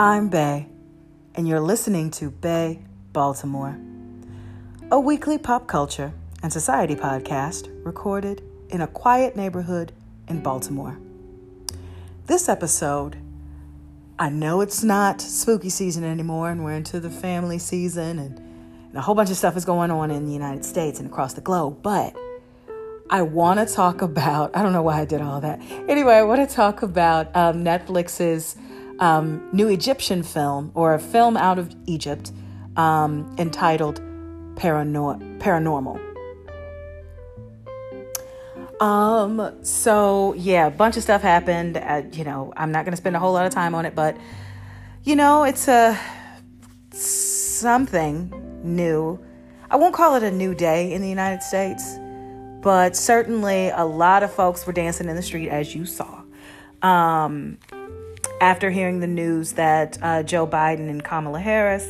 I'm Bae, and you're listening to Bae Baltimore, a weekly pop culture and society podcast recorded in a quiet neighborhood in Baltimore. This episode, I know it's not spooky season anymore, and we're into the family season, and, and a whole bunch of stuff is going on in the United States and across the globe, but I want to talk about, I don't know why I did all that. Anyway, I want to talk about um, Netflix's um, new Egyptian film, or a film out of Egypt, um, entitled Paranor- Paranormal. Um, so yeah, a bunch of stuff happened. Uh, you know, I'm not going to spend a whole lot of time on it, but you know, it's a something new. I won't call it a new day in the United States but certainly, a lot of folks were dancing in the street, as you saw, um, after hearing the news that uh, Joe Biden and Kamala Harris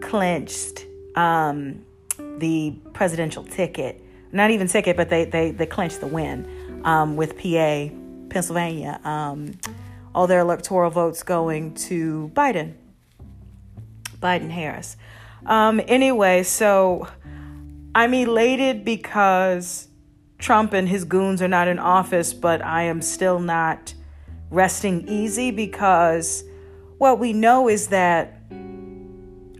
clinched um, the presidential ticket. Not even ticket, but they, they, they clinched the win um, with PA, Pennsylvania. Um, all their electoral votes going to Biden, Biden Harris. Um, anyway, so I'm elated because Trump and his goons are not in office, but I am still not resting easy because what we know is that,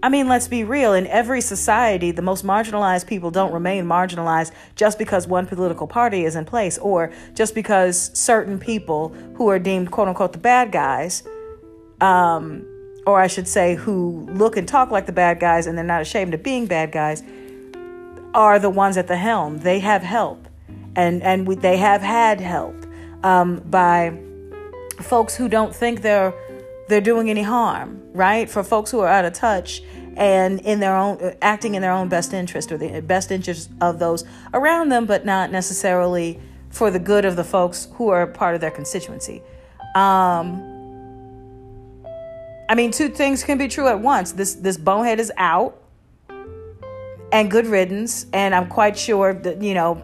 I mean, let's be real, in every society, the most marginalized people don't remain marginalized just because one political party is in place or just because certain people who are deemed quote unquote the bad guys, um, or I should say, who look and talk like the bad guys and they're not ashamed of being bad guys, are the ones at the helm. They have help and and we, they have had help um, by folks who don't think they're they're doing any harm, right? For folks who are out of touch and in their own acting in their own best interest or the best interest of those around them, but not necessarily for the good of the folks who are part of their constituency. Um, I mean, two things can be true at once. This this bonehead is out, and good riddance. And I'm quite sure that you know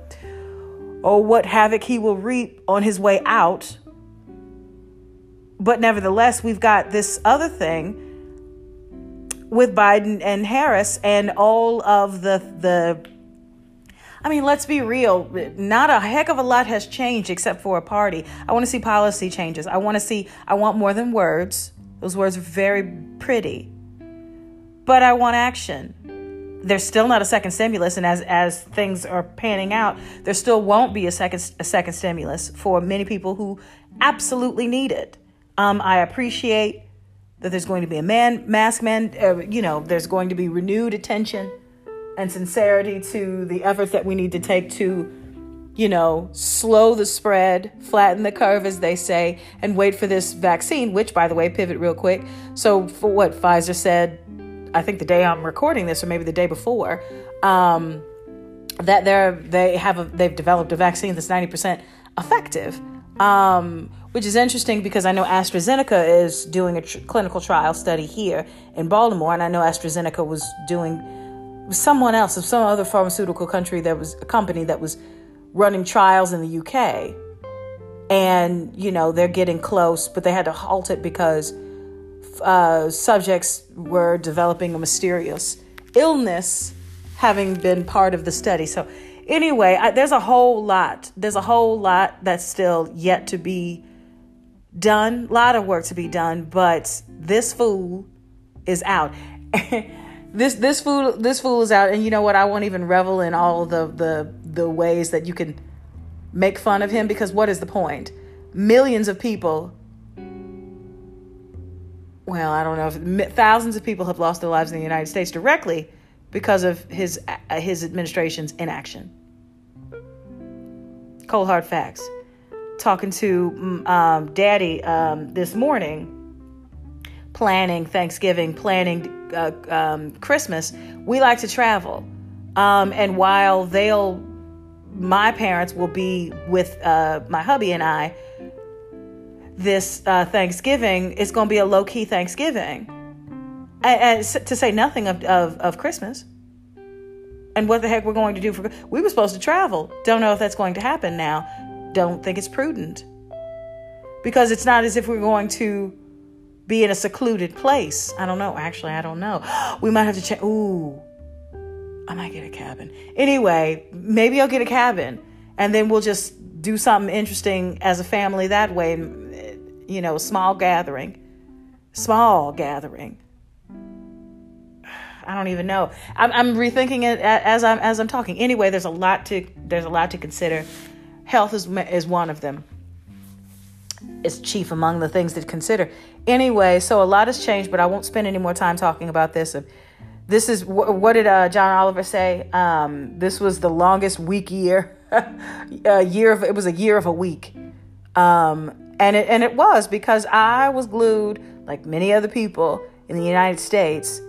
or what havoc he will reap on his way out. But nevertheless, we've got this other thing with Biden and Harris and all of the the I mean, let's be real. Not a heck of a lot has changed except for a party. I want to see policy changes. I want to see I want more than words. Those words are very pretty. But I want action there's still not a second stimulus and as as things are panning out there still won't be a second a second stimulus for many people who absolutely need it um, i appreciate that there's going to be a man mask man uh, you know there's going to be renewed attention and sincerity to the efforts that we need to take to you know slow the spread flatten the curve as they say and wait for this vaccine which by the way pivot real quick. So for what pfizer said I think the day I'm recording this, or maybe the day before, um, that they're they have a, they've developed a vaccine that's 90% effective, um, which is interesting because I know AstraZeneca is doing a tr- clinical trial study here in Baltimore, and I know AstraZeneca was doing someone else of some other pharmaceutical country that was a company that was running trials in the UK, and you know they're getting close, but they had to halt it because uh, subjects were developing a mysterious illness, having been part of the study. So, anyway, I, there's a whole lot. There's a whole lot that's still yet to be done. A lot of work to be done, but this fool is out. this this fool this fool is out, and you know what? I won't even revel in all the the the ways that you can make fun of him because what is the point? Millions of people well, I don't know if thousands of people have lost their lives in the United States directly because of his uh, his administration's inaction. Cold hard facts. Talking to mm, um, Daddy um, this morning, planning Thanksgiving, planning uh, um, Christmas. We like to travel, um, and while they'll, my parents will be with uh, my hubby and I this uh, Thanksgiving is going to be a low key Thanksgiving, and, and, to say nothing of, of, of Christmas. And what the heck we're going to do for we were supposed to travel. Don't know if that's going to happen now. Don't think it's prudent because it's not as if we're going to be in a secluded place. I don't know. Actually, I don't know. We might have to check. Ooh, I might get a cabin. Anyway, maybe I'll get a cabin and then we'll just do something interesting as a family that way. You know, small gathering. Small gathering. I don't even know. I'm, I'm rethinking it as I'm as I'm talking. Anyway, there's a lot to there's a lot to consider. Health is is one of them. It's chief among the things to consider. Anyway, so a lot has changed, but I won't spend any more time talking about this. This is what did uh, John Oliver say? Um, this was the longest week year, a year of it was a year of a week, um, and it and it was because I was glued, like many other people in the United States,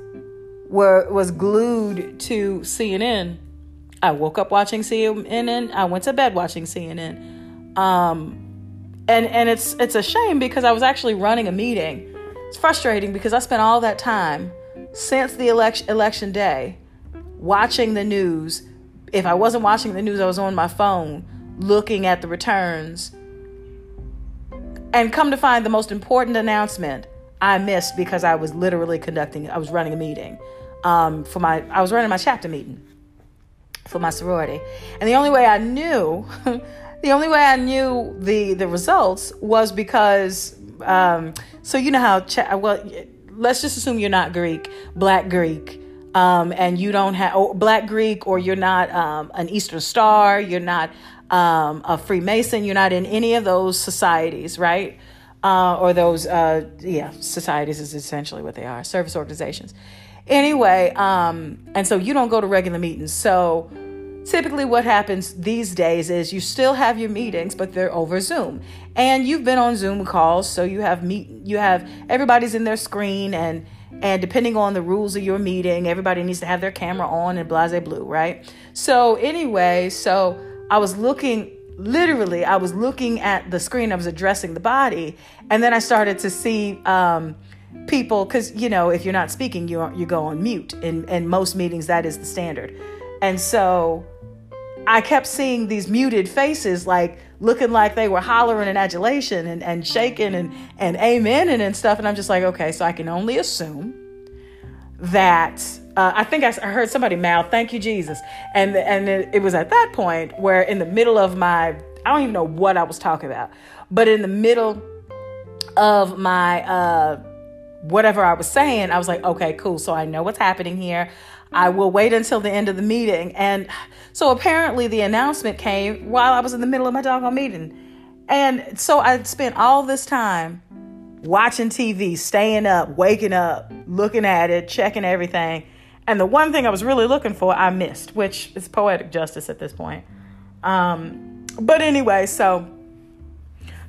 were was glued to CNN. I woke up watching CNN. I went to bed watching CNN. Um, and and it's it's a shame because I was actually running a meeting. It's frustrating because I spent all that time since the election election day watching the news. If I wasn't watching the news, I was on my phone looking at the returns. And come to find the most important announcement I missed because I was literally conducting I was running a meeting um, for my I was running my chapter meeting for my sorority. And the only way I knew the only way I knew the the results was because um, so you know how cha- well let's just assume you're not Greek, Black Greek, um, and you don't have Black Greek, or you're not um, an Eastern Star, you're not um, a Freemason, you're not in any of those societies, right? Uh, or those uh, yeah societies is essentially what they are, service organizations. Anyway, um, and so you don't go to regular meetings, so typically what happens these days is you still have your meetings but they're over zoom. And you've been on zoom calls so you have meet you have everybody's in their screen and and depending on the rules of your meeting everybody needs to have their camera on and blase blue right? So anyway so i was looking literally i was looking at the screen i was addressing the body and then i started to see um, people because you know if you're not speaking you you go on mute in in most meetings that is the standard and so I kept seeing these muted faces, like looking like they were hollering in adulation and, and shaking and, and amen and, and stuff. And I'm just like, okay, so I can only assume that uh, I think I heard somebody mouth, thank you, Jesus. And, and it, it was at that point where, in the middle of my, I don't even know what I was talking about, but in the middle of my, uh, whatever I was saying, I was like, okay, cool. So I know what's happening here. I will wait until the end of the meeting. And so apparently the announcement came while I was in the middle of my doggone meeting. And so I spent all this time watching TV, staying up, waking up, looking at it, checking everything. And the one thing I was really looking for, I missed, which is poetic justice at this point. Um, but anyway, so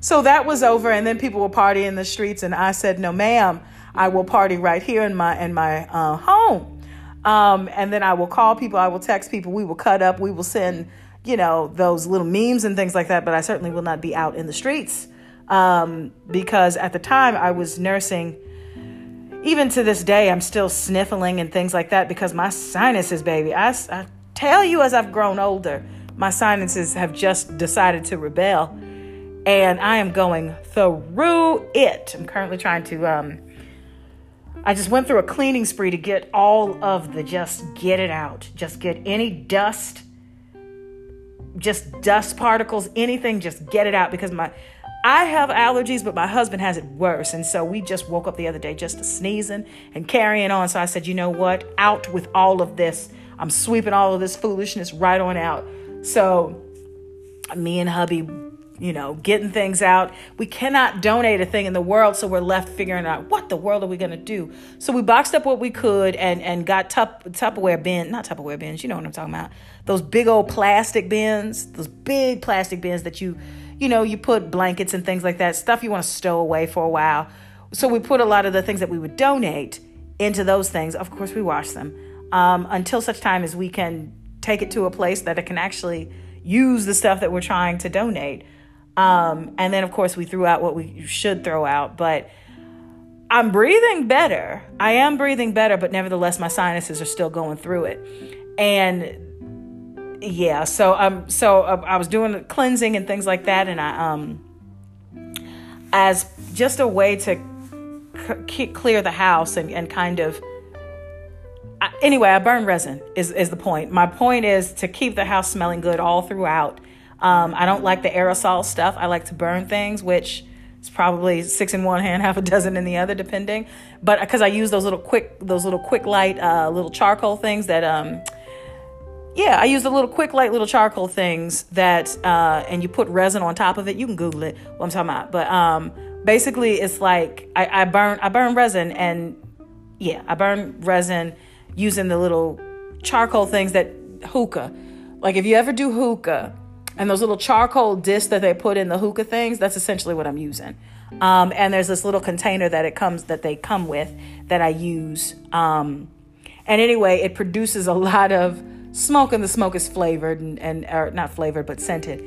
so that was over, and then people were partying in the streets, and I said, "No, ma'am, I will party right here in my in my uh, home." Um, and then I will call people, I will text people, we will cut up, we will send, you know, those little memes and things like that. But I certainly will not be out in the streets um, because at the time I was nursing. Even to this day, I'm still sniffling and things like that because my sinuses, baby. I, I tell you, as I've grown older, my sinuses have just decided to rebel. And I am going through it. I'm currently trying to um, I just went through a cleaning spree to get all of the just get it out. Just get any dust, just dust particles, anything, just get it out because my I have allergies, but my husband has it worse. And so we just woke up the other day just sneezing and carrying on. So I said, you know what? Out with all of this. I'm sweeping all of this foolishness right on out. So me and hubby you know, getting things out. We cannot donate a thing in the world, so we're left figuring out what the world are we going to do. So we boxed up what we could and and got tup, Tupperware bins, not Tupperware bins, you know what I'm talking about. Those big old plastic bins, those big plastic bins that you, you know, you put blankets and things like that, stuff you want to stow away for a while. So we put a lot of the things that we would donate into those things. Of course, we wash them um, until such time as we can take it to a place that it can actually use the stuff that we're trying to donate. Um, and then, of course, we threw out what we should throw out. But I'm breathing better. I am breathing better, but nevertheless, my sinuses are still going through it. And yeah, so um, so uh, I was doing cleansing and things like that, and I um, as just a way to c- clear the house and, and kind of I, anyway, I burn resin is, is the point. My point is to keep the house smelling good all throughout. Um, I don't like the aerosol stuff. I like to burn things, which is probably six in one hand, half a dozen in the other, depending. But because I use those little quick, those little quick light, uh, little charcoal things that, um, yeah, I use the little quick light little charcoal things that, uh, and you put resin on top of it. You can Google it. What I'm talking about, but um, basically, it's like I, I burn, I burn resin, and yeah, I burn resin using the little charcoal things that hookah. Like if you ever do hookah and those little charcoal discs that they put in the hookah things, that's essentially what I'm using. Um, and there's this little container that it comes that they come with that I use. Um, and anyway, it produces a lot of smoke, and the smoke is flavored and, and or not flavored but scented.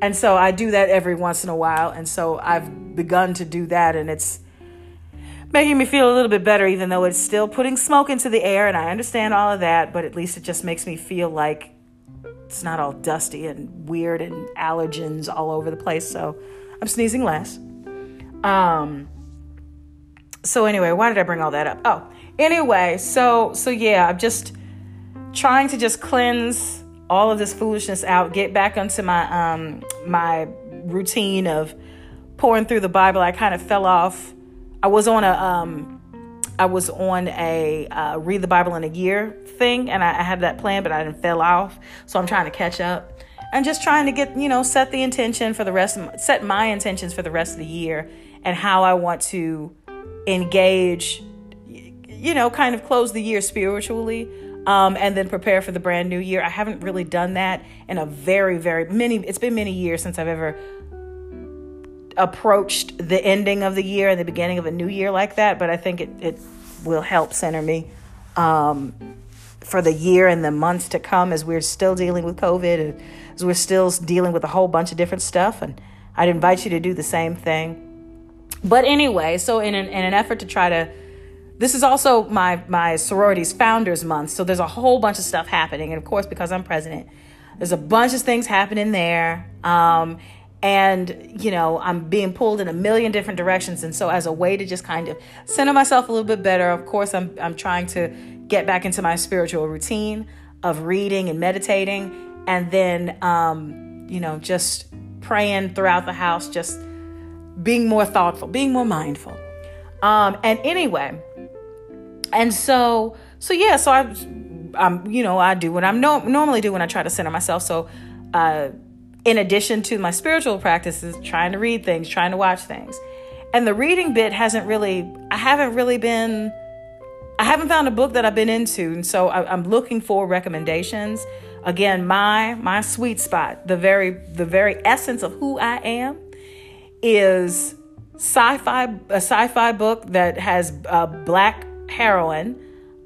And so I do that every once in a while. And so I've begun to do that, and it's making me feel a little bit better, even though it's still putting smoke into the air. And I understand all of that, but at least it just makes me feel like it's not all dusty and weird and allergens all over the place. So I'm sneezing less. Um, so anyway, why did I bring all that up? Oh, anyway, so so yeah, I'm just trying to just cleanse all of this foolishness out, get back onto my um my routine of pouring through the Bible. I kind of fell off I was on a um, I was on a uh, read the Bible in a year thing, and I, I had that plan, but I didn't fell off. So I'm trying to catch up and just trying to get you know set the intention for the rest of set my intentions for the rest of the year and how I want to engage, you know, kind of close the year spiritually. Um, and then prepare for the brand new year. I haven't really done that in a very, very many. It's been many years since I've ever approached the ending of the year and the beginning of a new year like that, but I think it, it will help center me um, for the year and the months to come as we're still dealing with COVID and as we're still dealing with a whole bunch of different stuff. And I'd invite you to do the same thing. But anyway, so in an, in an effort to try to this is also my my sorority's founders month so there's a whole bunch of stuff happening and of course because i'm president there's a bunch of things happening there um, and you know i'm being pulled in a million different directions. And so as a way to just kind of center myself a little bit better of course i'm, I'm trying to get back into my spiritual routine of reading and meditating. And then um, you know just praying throughout the house just being more thoughtful being more mindful. Um, and anyway and so so yeah so i i'm you know i do what i'm no, normally do when i try to center myself. So uh, in addition to my spiritual practices, trying to read things, trying to watch things. And the reading bit hasn't really, I haven't really been, I haven't found a book that I've been into. And so I, am looking for recommendations. Again, my, my sweet spot, the very, the very essence of who I am is sci-fi, a sci-fi book that has a black heroine.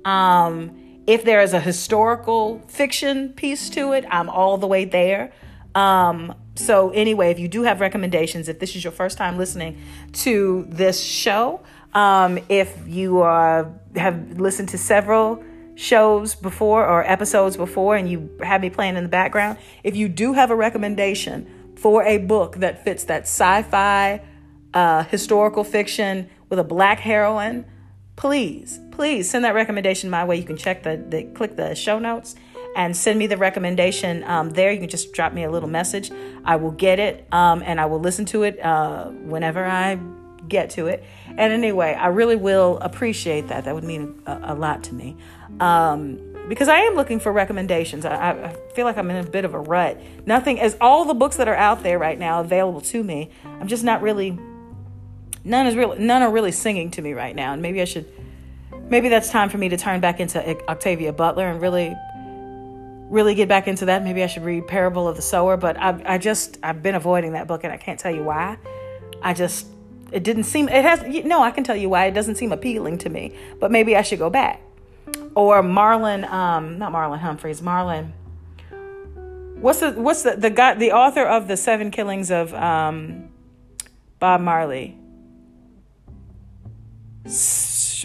Um, if there is a historical fiction piece to it, I'm all the way there. Um, so, anyway, if you do have recommendations, if this is your first time listening to this show, um, if you uh, have listened to several shows before or episodes before and you have me playing in the background, if you do have a recommendation for a book that fits that sci fi uh, historical fiction with a black heroine, please, please send that recommendation my way. You can check the, the click the show notes and send me the recommendation um, there. You can just drop me a little message. I will get it um, and I will listen to it uh, whenever I get to it. And anyway, I really will appreciate that. That would mean a, a lot to me. Um, because I am looking for recommendations. I, I, feel like I'm in a bit of a rut. Nothing, as all the books that are out there right now available to me, I'm just not really, none is really, none are really singing to me right now. And maybe I should, maybe that's time for me to turn back into Octavia Butler and really really get back into that. Maybe I should read Parable of the Sower, but I, I just I've been avoiding that book, and I can't tell you why. I just it didn't seem it has no. I can tell you why it doesn't seem appealing to me, but maybe I should go back. Or Marlon, um, not Marlon Humphreys, Marlon. What's the what's the the guy the author of the Seven Killings of um, Bob Marley?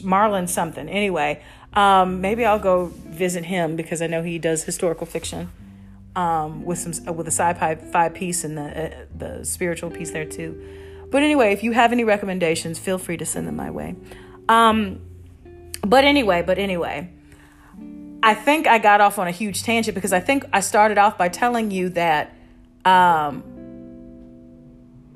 Marlon something. Anyway, um, maybe I'll go visit him because I know he does historical fiction um, with some with a sci-fi piece and the uh, the spiritual piece there too. But anyway, if you have any recommendations, feel free to send them my way. Um, but anyway, but anyway, I think I got off on a huge tangent because I think I started off by telling you that, um,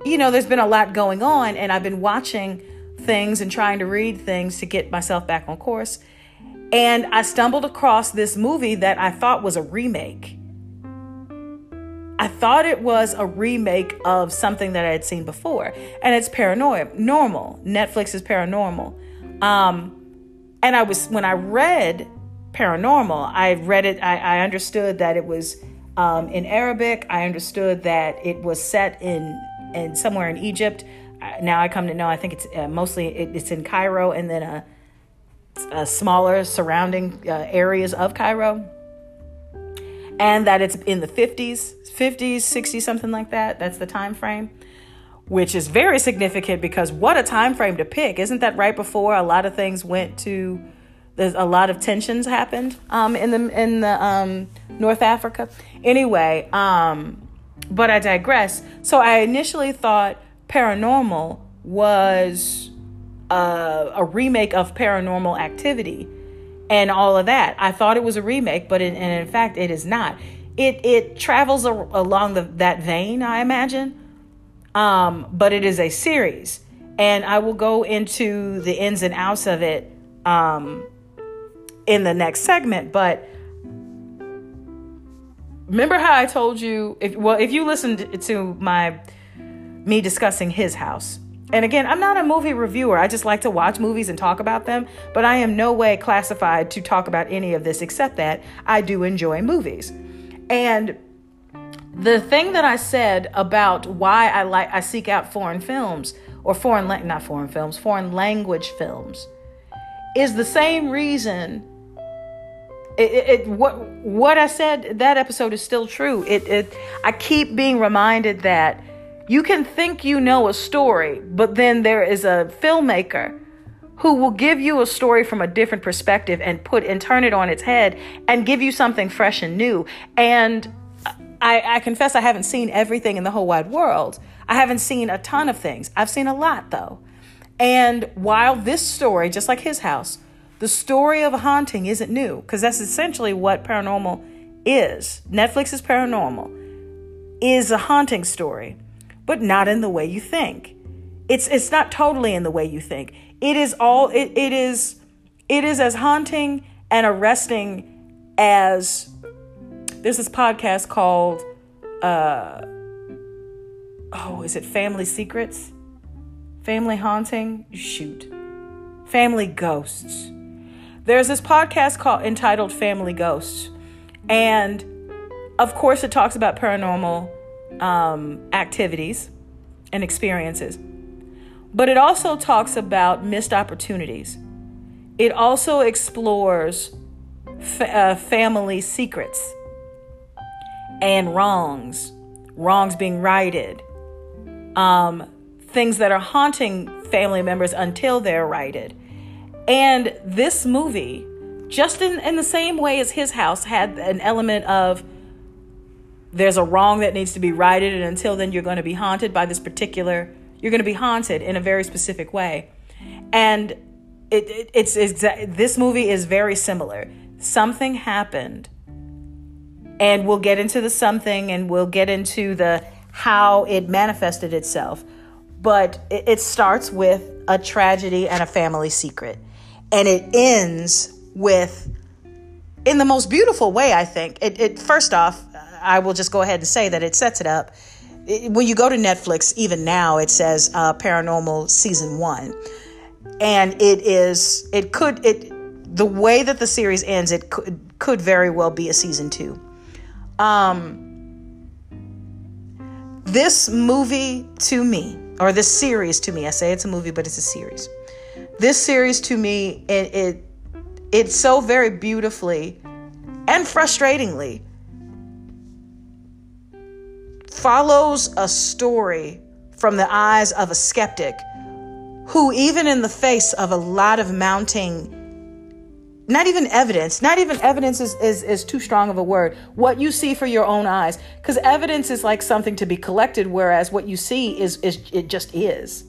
you know, there's been a lot going on, and I've been watching things and trying to read things to get myself back on course. And I stumbled across this movie that I thought was a remake. I thought it was a remake of something that I had seen before, and it's paranormal. Normal. Netflix is paranormal. Um, and I was when I read paranormal, I read it. I, I understood that it was um, in Arabic. I understood that it was set in in somewhere in Egypt. Now I come to know. I think it's uh, mostly it, it's in Cairo, and then a, a smaller surrounding uh, areas of Cairo, and that it's in the fifties, fifties, sixties, something like that. That's the time frame which is very significant because what a time frame to pick. Isn't that right before a lot of things went to there's a lot of tensions happened um, in the in the um, North Africa. Anyway, um, but I digress. So I initially thought paranormal was uh, a remake of Paranormal Activity and all of that. I thought it was a remake, but in, and in fact, it is not. It it travels a, along the, that vein, I imagine um, but it is a series, and I will go into the ins and outs of it um, in the next segment. But remember how I told you if well if you listened to my me discussing his house. And again, I'm not a movie reviewer. I just like to watch movies and talk about them, but I am no way classified to talk about any of this except that I do enjoy movies. And the thing that I said about why I like I seek out foreign films or foreign not foreign films, foreign language films is the same reason it, it, it, what what I said that episode is still true. It, it I keep being reminded that you can think you know a story, but then there is a filmmaker who will give you a story from a different perspective and put and turn it on its head and give you something fresh and new. And I, I confess I haven't seen everything in the whole wide world. I haven't seen a ton of things. I've seen a lot though. And while this story, just like his house, the story of a haunting isn't new, because that's essentially what paranormal is. Netflix is paranormal, is a haunting story, but not in the way you think. It's it's not totally in the way you think. It is all it, it is it is as haunting and arresting as there's this podcast called uh oh is it family secrets? Family haunting? Shoot. Family ghosts. There's this podcast called entitled family ghosts. And of course it talks about paranormal um, activities and experiences but it also talks about missed opportunities it also explores fa- uh, family secrets and wrongs, wrongs being righted, um, things that are haunting family members until they're righted. And this movie, just in, in the same way as his house, had an element of there's a wrong that needs to be righted, and until then, you're going to be haunted by this particular, you're going to be haunted in a very specific way. And it, it, it's this movie is very similar. Something happened and we'll get into the something and we'll get into the how it manifested itself but it, starts with a tragedy and a family secret and it ends with in the most beautiful way i think it, it first off i will just go ahead and say that it sets it up. It, when you go to netflix even now it says uh, paranormal season one. And it is it could it the way that the series ends it could could very well be a season two. Um, this movie to me, or this series to me, I say it's a movie, but it's a series. This series to me, it, it it so very beautifully and frustratingly follows a story from the eyes of a skeptic who, even in the face of a lot of mounting not even evidence not even evidence is, is, is too strong of a word what you see for your own eyes. Because evidence is like something to be collected whereas what you see is, is it just is.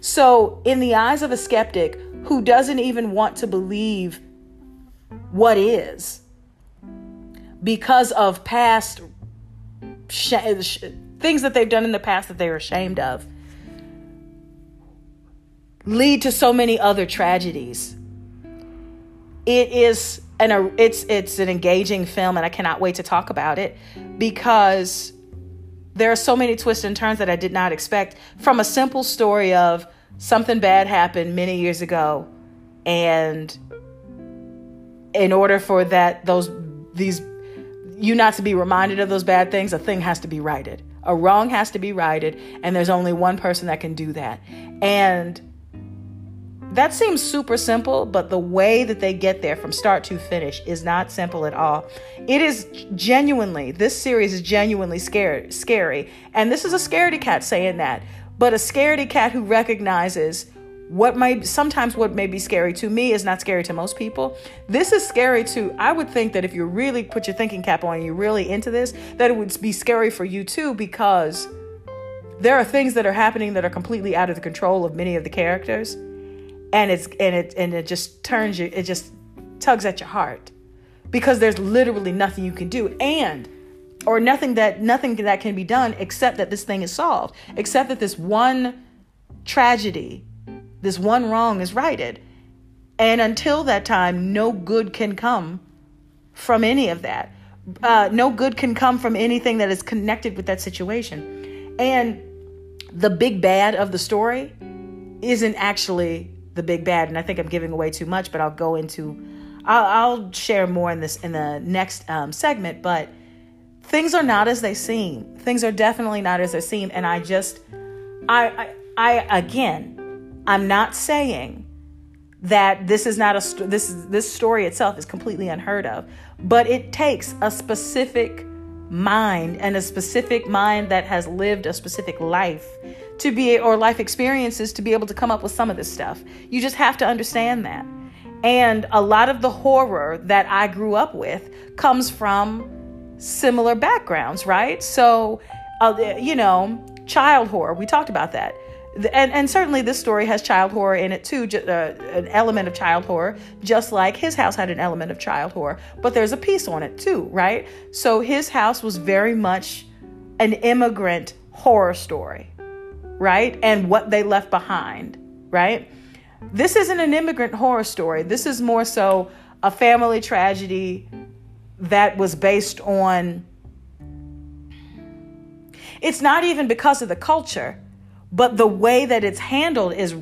So in the eyes of a skeptic who doesn't even want to believe what is because of past sh- sh- things that they've done in the past that they're ashamed of lead to so many other tragedies. It is an it's it's an engaging film and I cannot wait to talk about it because there are so many twists and turns that I did not expect from a simple story of something bad happened many years ago and in order for that those these you not to be reminded of those bad things a thing has to be righted a wrong has to be righted and there's only one person that can do that and that seems super simple, but the way that they get there from start to finish is not simple at all. It is genuinely, this series is genuinely scary, scary. And this is a scaredy cat saying that, but a scaredy cat who recognizes what might sometimes what may be scary to me is not scary to most people. This is scary to I would think that if you really put your thinking cap on and you're really into this, that it would be scary for you too because there are things that are happening that are completely out of the control of many of the characters. And it's and it and it just turns you it just tugs at your heart. Because there's literally nothing you can do. And or nothing that nothing that can be done except that this thing is solved. Except that this one tragedy this one wrong is righted. And until that time no good can come from any of that. Uh, no good can come from anything that is connected with that situation. And the big bad of the story isn't actually the big bad and i think i'm giving away too much but i'll go into i'll, I'll share more in this in the next um, segment but things are not as they seem. Things are definitely not as they seem and i just i i, I again i'm not saying that this is not a this this story itself is completely unheard of but it takes a specific mind and a specific mind that has lived a specific life to be or life experiences to be able to come up with some of this stuff. You just have to understand that. And a lot of the horror that I grew up with comes from similar backgrounds, right? So, uh, you know, child horror, we talked about that. And, and certainly this story has child horror in it too, uh, an element of child horror, just like his house had an element of child horror. But there's a piece on it too, right? So his house was very much an immigrant horror story right? And what they left behind, right? This isn't an immigrant horror story. This is more so a family tragedy that was based on. It's not even because of the culture, but the way that it's handled is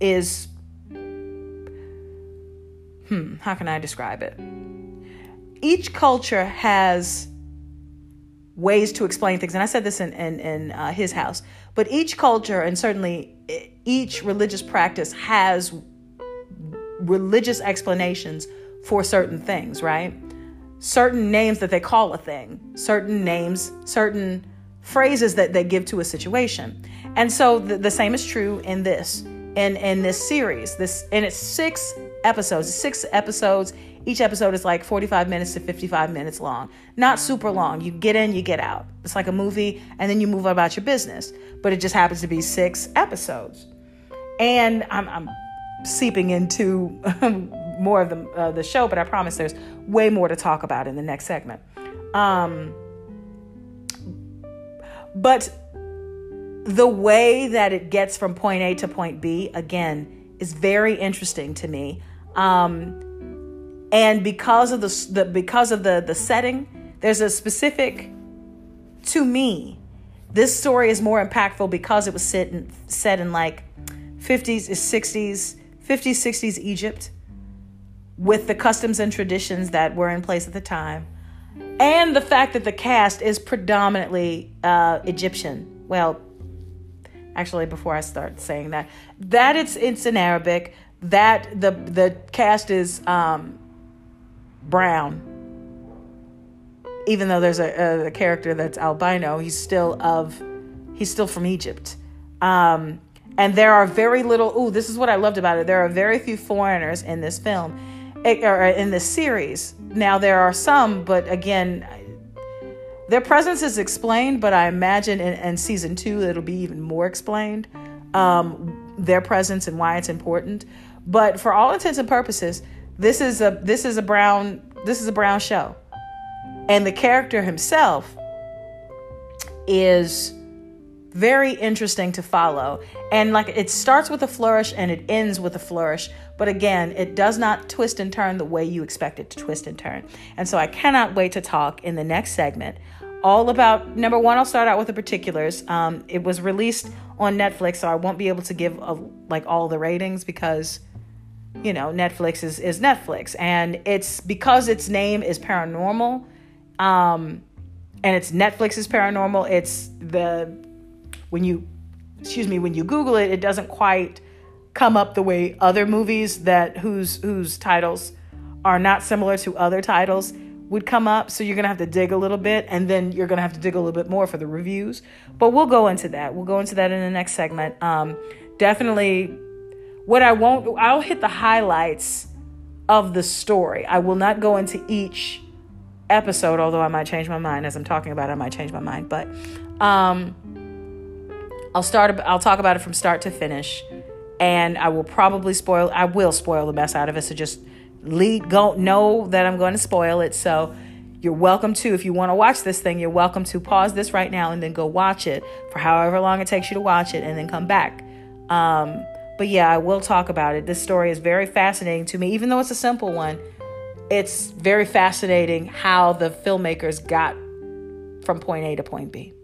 is hmm, how can I describe it? Each culture has ways to explain things. And I said this in, in, in uh, his house. But each culture and certainly each religious practice has religious explanations for certain things, right? Certain names that they call a thing, certain names, certain phrases that they give to a situation. And so the, the same is true in this, in, in this series. This and it's six episodes, six episodes each episode is like 45 minutes to 55 minutes long. Not super long. You get in, you get out. It's like a movie, and then you move on about your business. But it just happens to be six episodes. And I'm, I'm seeping into more of the, uh, the show, but I promise there's way more to talk about in the next segment. Um, but the way that it gets from point A to point B, again, is very interesting to me. Um, and because of the, the because of the the setting there's a specific to me this story is more impactful because it was set in, set in like 50s 60s 50s 60s egypt with the customs and traditions that were in place at the time and the fact that the cast is predominantly uh, egyptian well actually before i start saying that that it's it's in arabic that the the cast is um, brown. Even though there's a, a character that's albino, he's still of he's still from Egypt. Um, and there are very little. Ooh, this is what I loved about it. There are very few foreigners in this film. or in this series. Now there are some, but again, their presence is explained. But I imagine in, in season two it'll be even more explained. Um, their presence and why it's important. But for all intents and purposes, this is a this is a brown this is a brown show, and the character himself is very interesting to follow. And like it starts with a flourish and it ends with a flourish. But again, it does not twist and turn the way you expect it to twist and turn. And so I cannot wait to talk in the next segment all about number one. I'll start out with the particulars. Um, it was released on Netflix, so I won't be able to give a, like all the ratings because you know Netflix is is Netflix, and it's because its name is paranormal. Um, and it's Netflix's paranormal. It's the when you excuse me when you google it it doesn't quite come up the way other movies that whose whose titles are not similar to other titles would come up. So you're going to have to dig a little bit and then you're going to have to dig a little bit more for the reviews. But we'll go into that. We'll go into that in the next segment. Um, definitely what i won't i'll hit the highlights of the story. I will not go into each episode although i might change my mind as i'm talking about it. I might change my mind but um, I'll start. I'll talk about it from start to finish, and I will probably spoil. I will spoil the mess out of it. So just lead. Go know that I'm going to spoil it. So you're welcome to. If you want to watch this thing, you're welcome to pause this right now and then go watch it for however long it takes you to watch it, and then come back. Um, but yeah, I will talk about it. This story is very fascinating to me, even though it's a simple one. It's very fascinating how the filmmakers got from point A to point B.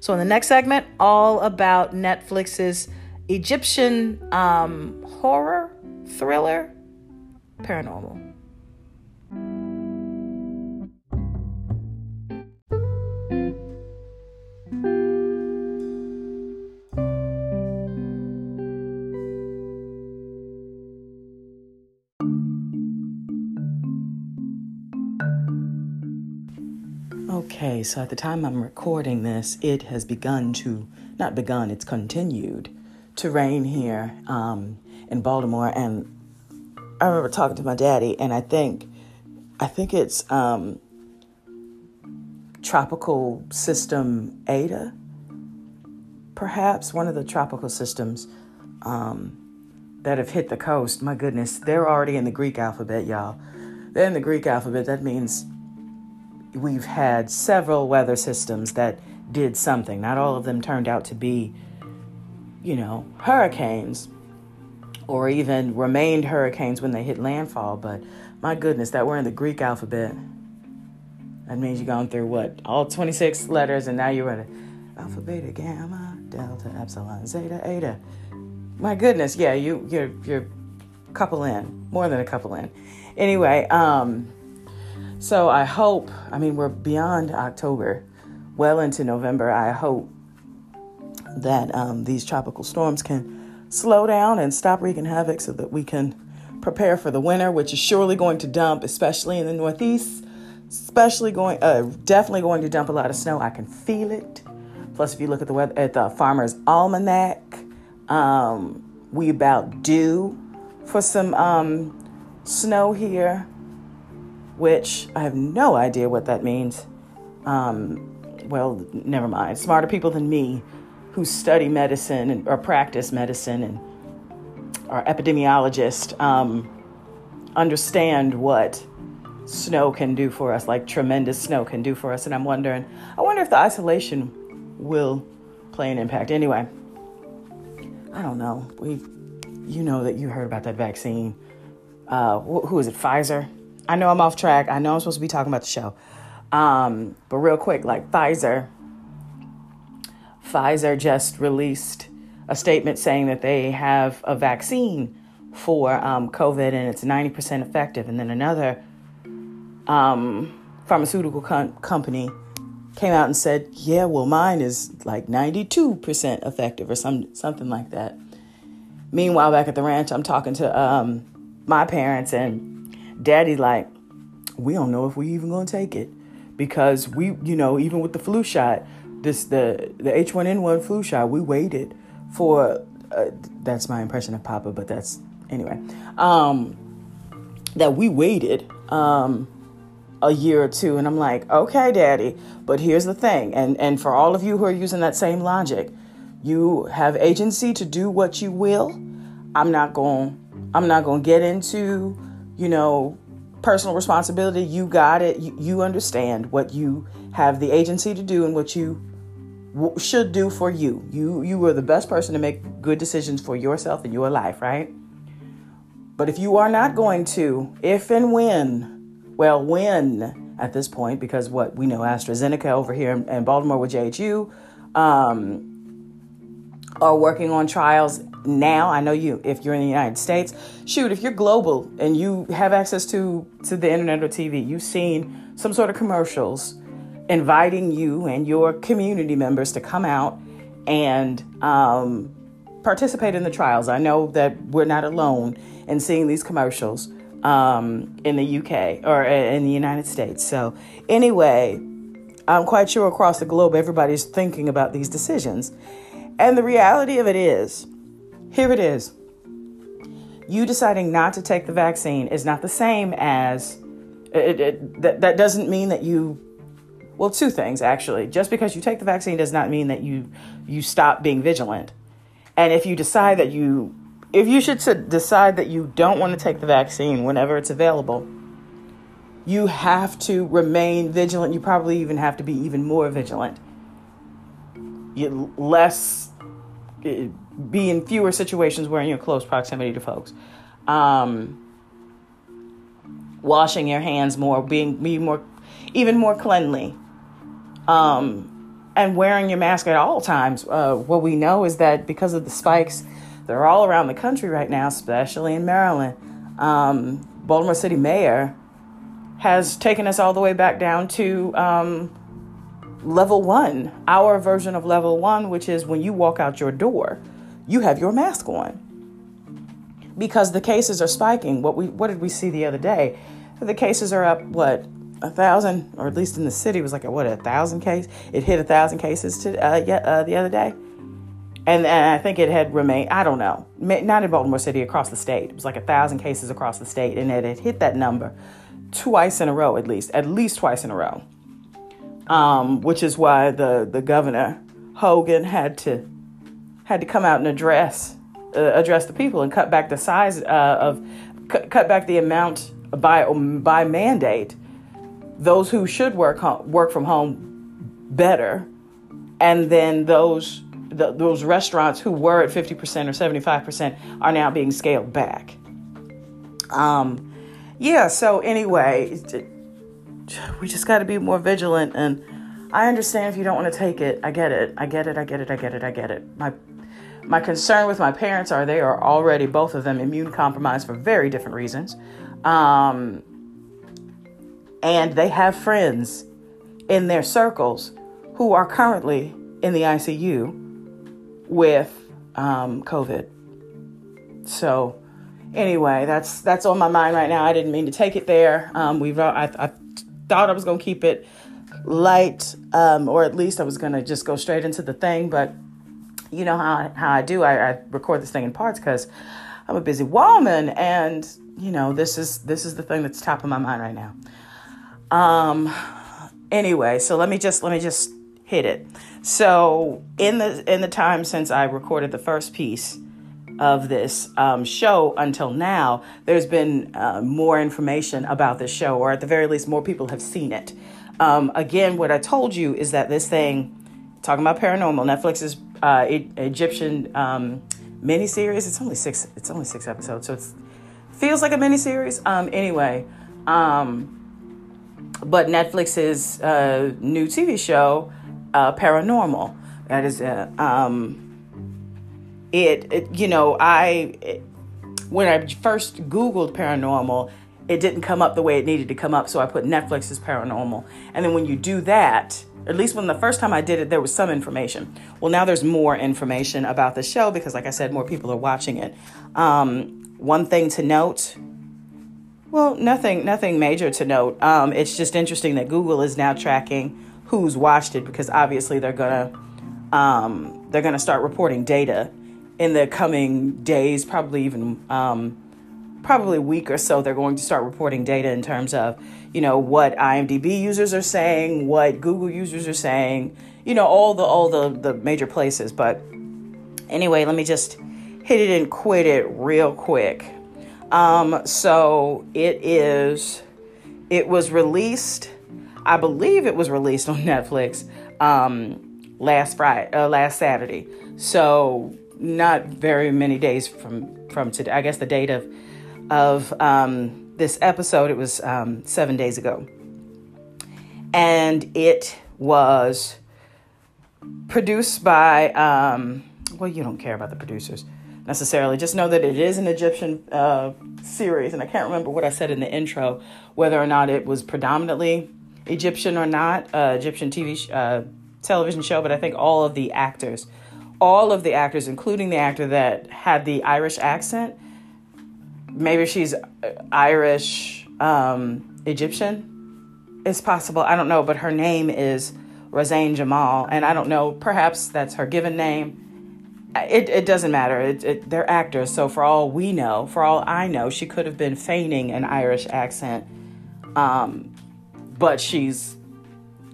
So, in the next segment, all about Netflix's Egyptian um, horror thriller, Paranormal. Okay, so at the time I'm recording this, it has begun to, not begun, it's continued to rain here um, in Baltimore. And I remember talking to my daddy, and I think, I think it's um, tropical system Eta, perhaps one of the tropical systems um, that have hit the coast. My goodness, they're already in the Greek alphabet, y'all. They're in the Greek alphabet. That means we've had several weather systems that did something. Not all of them turned out to be, you know, hurricanes or even remained hurricanes when they hit landfall, but my goodness, that we're in the Greek alphabet. That means you've gone through what? All 26 letters, and now you're at alpha, beta, gamma, delta, epsilon, zeta, eta. My goodness, yeah, you you're you're a couple in, more than a couple in. Anyway, um, so I hope, I mean, we're beyond October, well into November. I hope that um, these tropical storms can slow down and stop wreaking havoc so that we can prepare for the winter, which is surely going to dump, especially in the Northeast, especially going, uh, definitely going to dump a lot of snow. I can feel it. Plus, if you look at the weather at the Farmer's Almanac, um, we about due for some um, snow here which I have no idea what that means. Um, well, never mind. Smarter people than me who study medicine and, or practice medicine and are epidemiologists um, understand what snow can do for us, like tremendous snow can do for us. And I'm wondering, I wonder if the isolation will play an impact. Anyway, I don't know. We, you know that you heard about that vaccine. Uh, who is it? Pfizer I know I'm off track. I know I'm supposed to be talking about the show. Um, but real quick, like Pfizer, Pfizer just released a statement saying that they have a vaccine for um, COVID and it's 90% effective. And then another um, pharmaceutical com- company came out and said, "Yeah, well, mine is like 92% effective or some something like that." Meanwhile, back at the ranch, I'm talking to um, my parents and daddy like we don't know if we even gonna take it because we you know even with the flu shot this the the h1n1 flu shot we waited for uh, that's my impression of papa but that's anyway um that we waited um, a year or two. And I'm like, okay, daddy, but here's the thing. And, and for all of you who are using that same logic, you have agency to do what you will. I'm not going I'm not going to get into, you know, personal responsibility. You got it. You, you, understand what you have the agency to do and what you w- should do for you. You you are the best person to make good decisions for yourself and your life, right? But if you are not going to, if and when, well, when at this point, because what we know AstraZeneca over here in, in Baltimore with JHU um, are working on trials now. I know you, if you're in the United States, shoot, if you're global and you have access to, to the internet or TV, you've seen some sort of commercials inviting you and your community members to come out and um, participate in the trials. I know that we're not alone in seeing these commercials um, in the UK or in the United States. So, anyway, I'm quite sure across the globe everybody's thinking about these decisions. And the reality of it is, here it is. You deciding not to take the vaccine is not the same as it, it, that, that doesn't mean that you well two things actually just because you take the vaccine does not mean that you you stop being vigilant and if you decide that you, if you should decide that you don't want to take the vaccine whenever it's available, you have to remain vigilant. You probably even have to be even more vigilant. You less, be in fewer situations where you're close proximity to folks. Um, washing your hands more, being be more, even more cleanly. Um, and wearing your mask at all times. Uh, what we know is that because of the spikes, they're all around the country right now, especially in Maryland. Um, Baltimore City Mayor has taken us all the way back down to um, level one, our version of level one, which is when you walk out your door, you have your mask on. Because the cases are spiking. What we what did we see the other day? The cases are up what a thousand, or at least in the city, was like a, what a thousand case. It hit a thousand cases to uh, yeah, uh, the other day, and, and I think it had remained. I don't know, not in Baltimore City, across the state. It was like a thousand cases across the state, and it had hit that number twice in a row, at least, at least twice in a row. Um, which is why the the governor Hogan had to had to come out and address uh, address the people and cut back the size uh, of cut, cut back the amount by by mandate those who should work home, work from home better, and then those the, those restaurants who were at 50% or 75% are now being scaled back. Um, yeah, so anyway, we just got to be more vigilant. And I understand if you don't want to take it. I get it. I get it. I get it. I get it. I get it. My my concern with my parents are they are already both of them immune compromised for very different reasons. Um, and they have friends in their circles who are currently in the ICU with um, COVID. So, anyway, that's that's on my mind right now. I didn't mean to take it there. Um, we've I, I thought I was gonna keep it light, um, or at least I was gonna just go straight into the thing. But you know how how I do. I, I record this thing in parts because I'm a busy woman, and you know this is this is the thing that's top of my mind right now. Um anyway, so let me just let me just hit it. So in the in the time since I recorded the first piece of this um, show until now, there's been uh, more information about this show, or at the very least, more people have seen it. Um, again, what I told you is that this thing, talking about paranormal, Netflix's uh, e- Egyptian um, miniseries. It's only six. It's only six episodes, so it feels like a miniseries. Um, anyway, um, but Netflix's uh, new TV show, uh, Paranormal, that is, uh, um, it, it, you know, I, it, when I first Googled paranormal, it didn't come up the way it needed to come up, so I put Netflix's paranormal. And then when you do that, at least when the first time I did it, there was some information. Well, now there's more information about the show because, like I said, more people are watching it. Um, one thing to note well, nothing, nothing major to note. Um, it's just interesting that Google is now tracking who's watched it because obviously they're gonna um, they're gonna start reporting data in the coming days, probably even um, probably week or so, they're going to start reporting data in terms of, you know, what IMDb users are saying, what Google users are saying, you know, all the all the the major places. But anyway, let me just hit it and quit it real quick. Um, so it is. It was released. I believe it was released on Netflix um, last Friday, uh, last Saturday. So not very many days from from today. I guess the date of of um, this episode it was um, seven days ago, and it was produced by. Um, well, you don't care about the producers necessarily. Just know that it is an Egyptian uh, series, and I can't remember what I said in the intro, whether or not it was predominantly Egyptian or not, uh, Egyptian TV sh- uh, television show. But I think all of the actors, all of the actors, including the actor that had the Irish accent, maybe she's uh, Irish um, Egyptian. It's possible. I don't know, but her name is Razane Jamal, and I don't know. Perhaps that's her given name it, it doesn't matter. It, it, they're actors, so for all we know, for all I know, she could have been feigning an Irish accent, um, but she's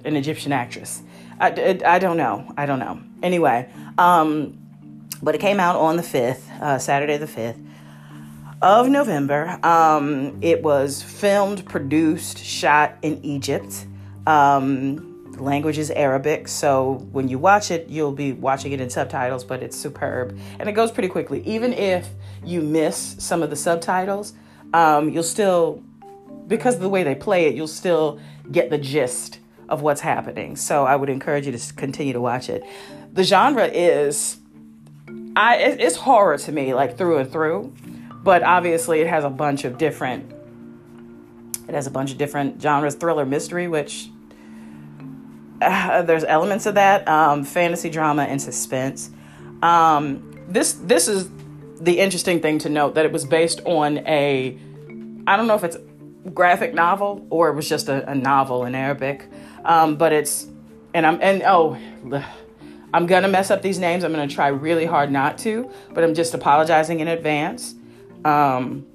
an Egyptian actress. I, I don't know. I don't know. Anyway, um, but it came out on the 5th, uh, Saturday the 5th of November. Um, it was filmed, produced, shot in Egypt. Um, the language is Arabic, so when you watch it, you'll be watching it in subtitles, but it's superb. And it goes pretty quickly. Even if you miss some of the subtitles, um, you'll still, because of the way they play it, you'll still get the gist of what's happening. So I would encourage you to continue to watch it. The genre is, I it's horror to me, like through and through, but obviously it has a bunch of different. It has a bunch of different genres: thriller, mystery, which uh, there's elements of that um, fantasy drama and suspense. Um, this this is the interesting thing to note that it was based on a I don't know if it's graphic novel or it was just a, a novel in Arabic, um, but it's and I'm and oh. I'm gonna mess up these names. I'm gonna try really hard not to, but I'm just apologizing in advance um,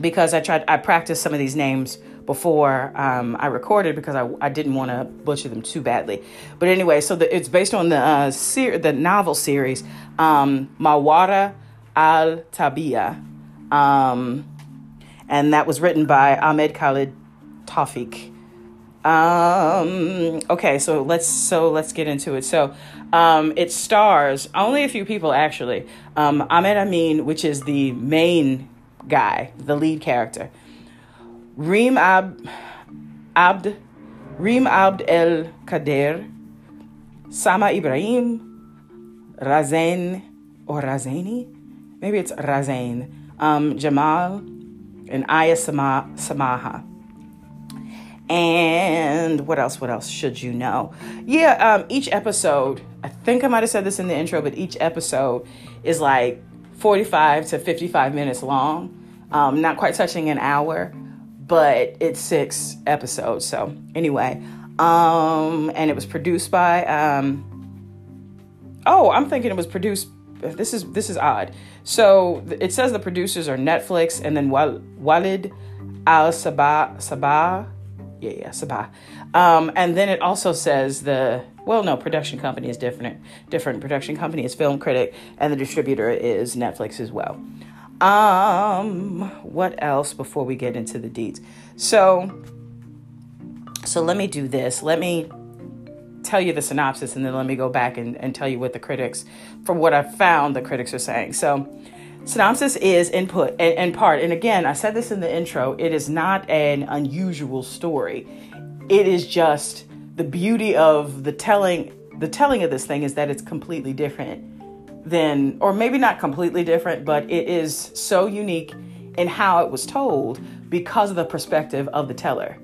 because I tried. I practiced some of these names before um, I recorded because I, I didn't want to butcher them too badly. But anyway, so the, it's based on the uh, ser- the novel series um, Mawara al Tabia, um, and that was written by Ahmed Khalid Tawfiq. Um, okay, so let's so let's get into it. So um, it stars only a few people actually. Um, Ahmed Amin, which is the main guy, the lead character. Reem Ab, Abd, Reem Abd El Kader, Sama Ibrahim, Razain or Razani, maybe it's Razain, um, Jamal, and Aya Sama, Samaha. And what else? What else should you know? Yeah, um, each episode, I think I might have said this in the intro, but each episode is like 45 to 55 minutes long, um, not quite touching an hour but it's six episodes. So anyway, um, and it was produced by. Um, oh, I'm thinking it was produced. This is this is odd. So it says the producers are Netflix and then Walid Al Sabah Sabah. Yeah, yeah, Sabah. Um, and then it also says the well, no, production company is different. Different production company is Film Clinic, and the distributor is Netflix as well. Um, what else before we get into the deeds? So, so let me do this. Let me tell you the synopsis and then let me go back and, and tell you what the critics, from what I found, the critics are saying. So, synopsis is input and, part. And again, I said this in the intro, it is not an unusual story. It is just the beauty of the telling the telling of this thing is that it's completely different than, or maybe not completely different, but it is so unique in how it was told because of the perspective of the teller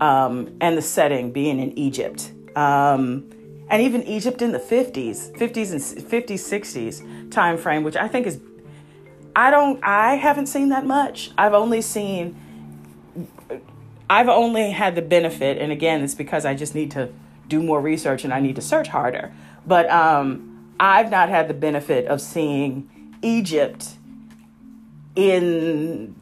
um, and the setting being in Egypt. Um, and even Egypt in the 50s, 50s and 50s, 60s time frame, which I think is, I don't, I haven't seen that much. I've only seen, I've only had the benefit, and again, it's because I just need to do more research and I need to search harder. But um, I've not had the benefit of seeing Egypt in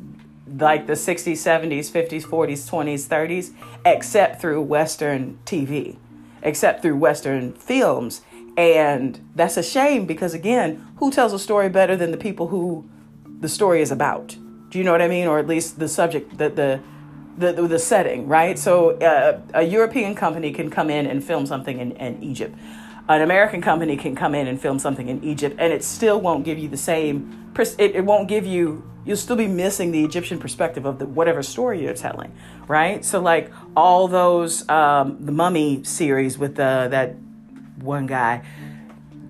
like the 60s, 70s, 50s, 40s, 20s, 30s, except through Western TV, except through Western films. And that's a shame because, again, who tells a story better than the people who the story is about? Do you know what I mean? Or at least the subject, the, the, the, the setting, right? So uh, a European company can come in and film something in, in Egypt. An American company can come in and film something in Egypt, and it still won't give you the same. It, it won't give you you'll still be missing the Egyptian perspective of the whatever story you're telling, right? So like all those um, the Mummy series with the that one guy,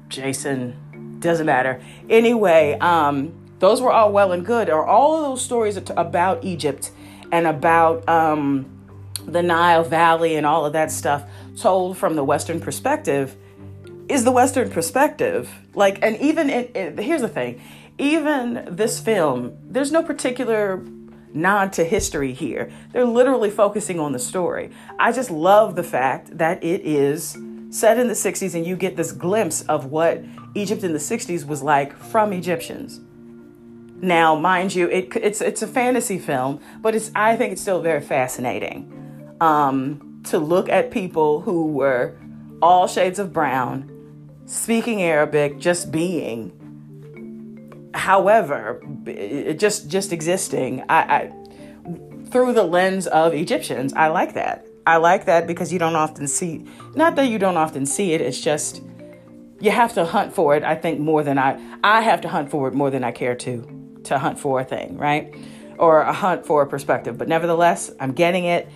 Jason, doesn't matter. Anyway, um, those were all well and good. Or all of those stories about Egypt and about um, the Nile Valley and all of that stuff told from the Western perspective is the Western perspective. Like, and even in, in, here's the thing even this film, there's no particular nod to history here. They're literally focusing on the story. I just love the fact that it is set in the 60s and you get this glimpse of what Egypt in the 60s was like from Egyptians. Now, mind you, it, it's it's a fantasy film, but it's I think it's still very fascinating um, to look at people who were all shades of brown, speaking Arabic, just being, however, just just existing, I, I through the lens of Egyptians, I like that. I like that because you don't often see. Not that you don't often see it. It's just you have to hunt for it. I think more than I. I have to hunt for it more than I care to to hunt for a thing, right? Or a hunt for a perspective. But nevertheless, I'm getting it.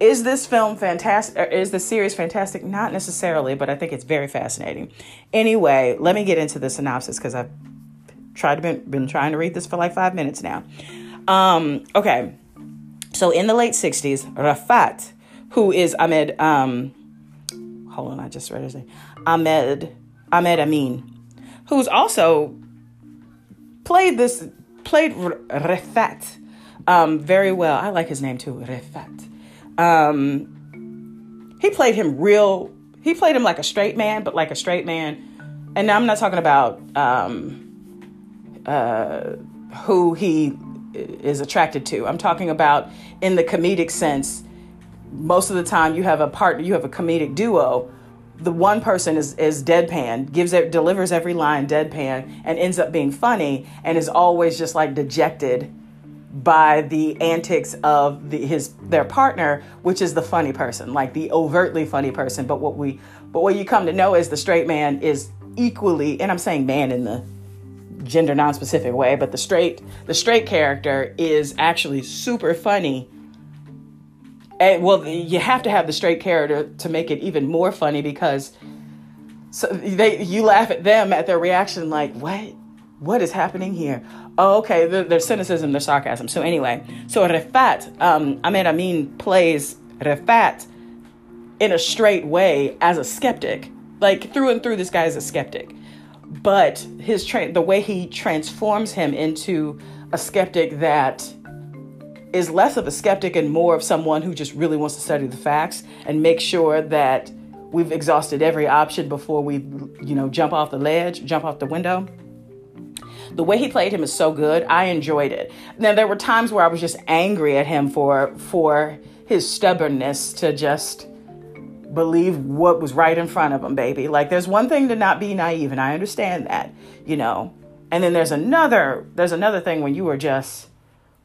Is this film fantastic? Is the series fantastic? Not necessarily, but I think it's very fascinating. Anyway, let me get into the synopsis because I've tried to been, been trying to read this for like five minutes now. Um, okay, so in the late '60s, Rafat, who is Ahmed, um, hold on, I just read his name, Ahmed Ahmed Amin, who's also played this played Rafat um, very well. I like his name too, Rafat. Um, he played him real. He played him like a straight man, but like a straight man. And now I'm not talking about um, uh, who he is attracted to. I'm talking about in the comedic sense. Most of the time, you have a partner, you have a comedic duo. The one person is, is deadpan, gives it, delivers every line deadpan, and ends up being funny, and is always just like dejected by the antics of the, his their partner, which is the funny person, like the overtly funny person. But what we but what you come to know is the straight man is equally, and I'm saying man in the gender non-specific way, but the straight the straight character is actually super funny. And well, you have to have the straight character to make it even more funny because so they you laugh at them at their reaction like what what is happening here? Oh, okay, their, cynicism, their sarcasm. So anyway, so Refat, um, Ahmed Amin plays Refat in a straight way as a skeptic. Like through and through, this guy is a skeptic but his tra- the way he transforms him into a skeptic that is less of a skeptic and more of someone who just really wants to study the facts and make sure that we've exhausted every option before we you know jump off the ledge jump off the window the way he played him is so good i enjoyed it now there were times where i was just angry at him for for his stubbornness to just believe what was right in front of him baby. Like there's one thing to not be naive, and I understand that, you know. And then there's another there's another thing when you are just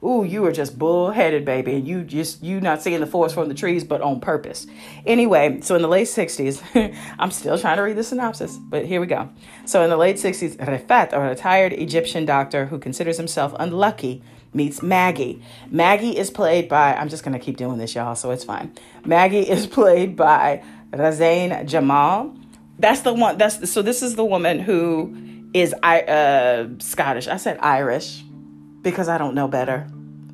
ooh, you are just bullheaded, baby, and you just you not seeing the forest from the trees, but on purpose. Anyway, so in the late '60s, I'm still trying to read the synopsis, but here we go. So in the late '60s, Rafat, a retired Egyptian doctor who considers himself unlucky meets Maggie. Maggie is played by, I'm just to keep doing this, y'all, so it's fine. Maggie is played by Razain Jamal. That's the one, that's so this is the woman who is uh, Scottish. I said Irish because I don't know better.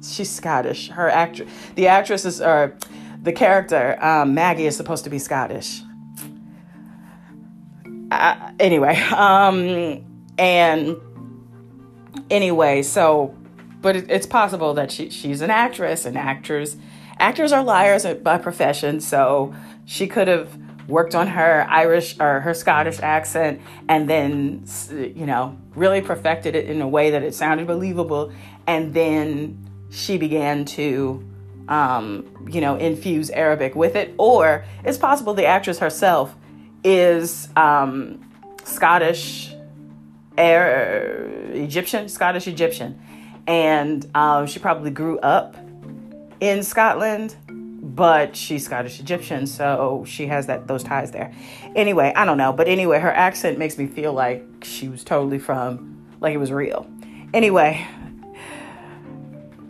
She's Scottish. Her actress, the actress is, or the character, um, Maggie, is supposed to be Scottish. Uh, anyway, um, and anyway, so but it, it's possible that she, she's an actress and actors actors are liars by profession so she could have worked on her Irish or her Scottish accent, and then, you know, really perfected it in a way that it sounded believable. And then she began to, um, you know, infuse Arabic with it. Or it's possible the actress herself is um, Scottish, Air, Egyptian, Scottish Egyptian. And um, she probably grew up in Scotland but she's Scottish Egyptian, so she has that those ties there. Anyway, I don't know, but anyway, her accent makes me feel like she was totally from like it was real. Anyway,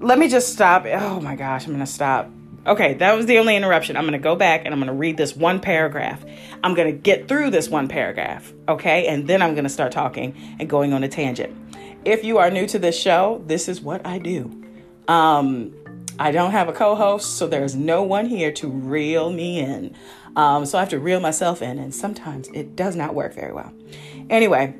let me just stop. Oh my gosh, I'm gonna stop. Okay, that was the only interruption. I'm gonna go back and I'm gonna read this one paragraph. I'm gonna get through this one paragraph, okay, and then I'm gonna start talking and going on a tangent. If you are new to this show, this is what I do. Um, I don't have a co host, so there's no one here to reel me in. Um, so I have to reel myself in, and sometimes it does not work very well. Anyway,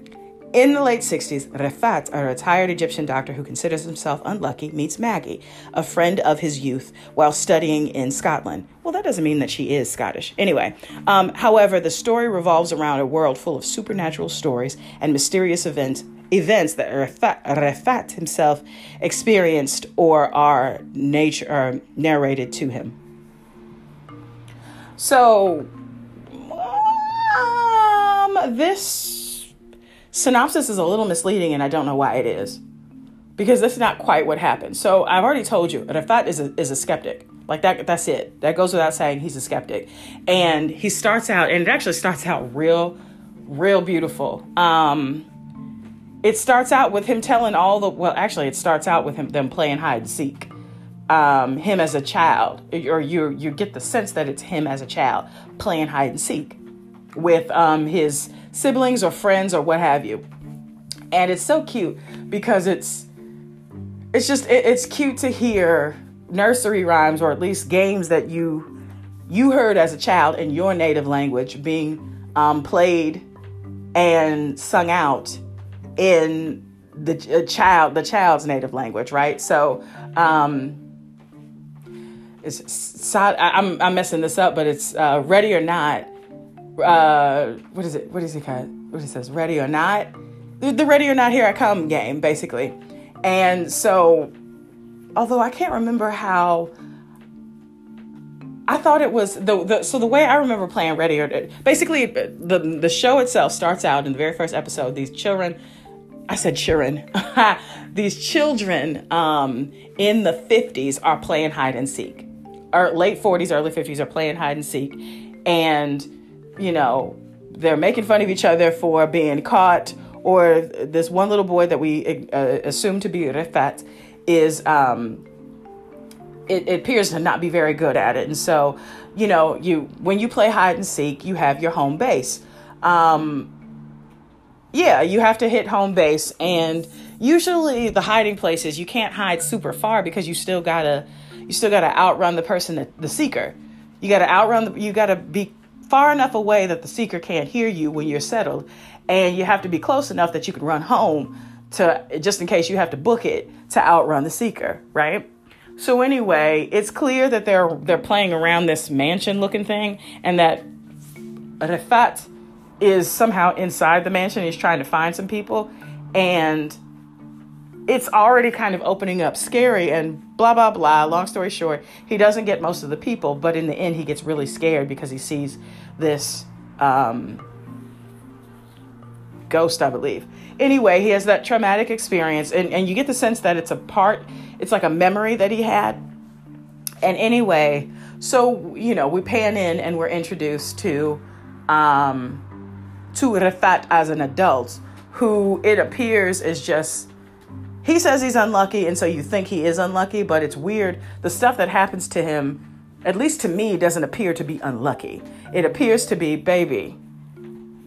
in the late 60s, Refat, a retired Egyptian doctor who considers himself unlucky, meets Maggie, a friend of his youth, while studying in Scotland. Well, that doesn't mean that she is Scottish. Anyway, um, however, the story revolves around a world full of supernatural stories and mysterious events events that Refat, himself experienced or are nature or narrated to him. So, um, this synopsis is a little misleading, and I don't know why it is, because that's not quite what happened. So, I've already told you, Refat is a, is a skeptic. Like that, that's it. That goes without saying. He's a skeptic, and he starts out, and it actually starts out real, real beautiful. Um, it starts out with him telling all the well actually it starts out with him them playing hide and seek um, him as a child or you you get the sense that it's him as a child playing hide and seek with um, his siblings or friends or what have you. And it's so cute because it's it's just it, it's cute to hear nursery rhymes or at least games that you you heard as a child in your native language being um, played and sung out in the child the child's native language right? So um it's I'm, I'm messing this up but it's uh, ready or not uh what is it what is it called what it says ready or not the, ready or not here i come game basically and so although i can't remember how I thought it was the, the so the way I remember playing Ready or basically the the show itself starts out in the very first episode. These children I said children. These children um, in the 50s are playing hide and seek. Or late 40s, early 50s are playing hide and seek. And, you know, they're making fun of each other for being caught. Or this one little boy that we uh, assume to be Refat is, um, it, it appears to not be very good at it. And so, you know, you when you play hide and seek, you have your home base. Um, yeah, you have to hit home base. And usually the hiding places, you can't hide super far because you still gotta you still gotta outrun the person that the seeker. You gotta outrun the you gotta be far enough away that the seeker can't hear you when you're settled. And you have to be close enough that you can run home to just in case you have to book it to outrun the seeker, right? So anyway, it's clear that they're they're playing around this mansion looking thing and that Refat is somehow inside the mansion. He's trying to find some people, and it's already kind of opening up scary and blah blah blah. Long story short, he doesn't get most of the people, but in the end, he gets really scared because he sees this um, ghost, I believe. Anyway, he has that traumatic experience, and, and you get the sense that it's a part, it's like a memory that he had. And anyway, so, you know, we pan in and we're introduced to um, to Refat as an adult, who it appears is just he says he's unlucky, and so you think he is unlucky, but it's weird. The stuff that happens to him, at least to me, doesn't appear to be unlucky. It appears to be, baby,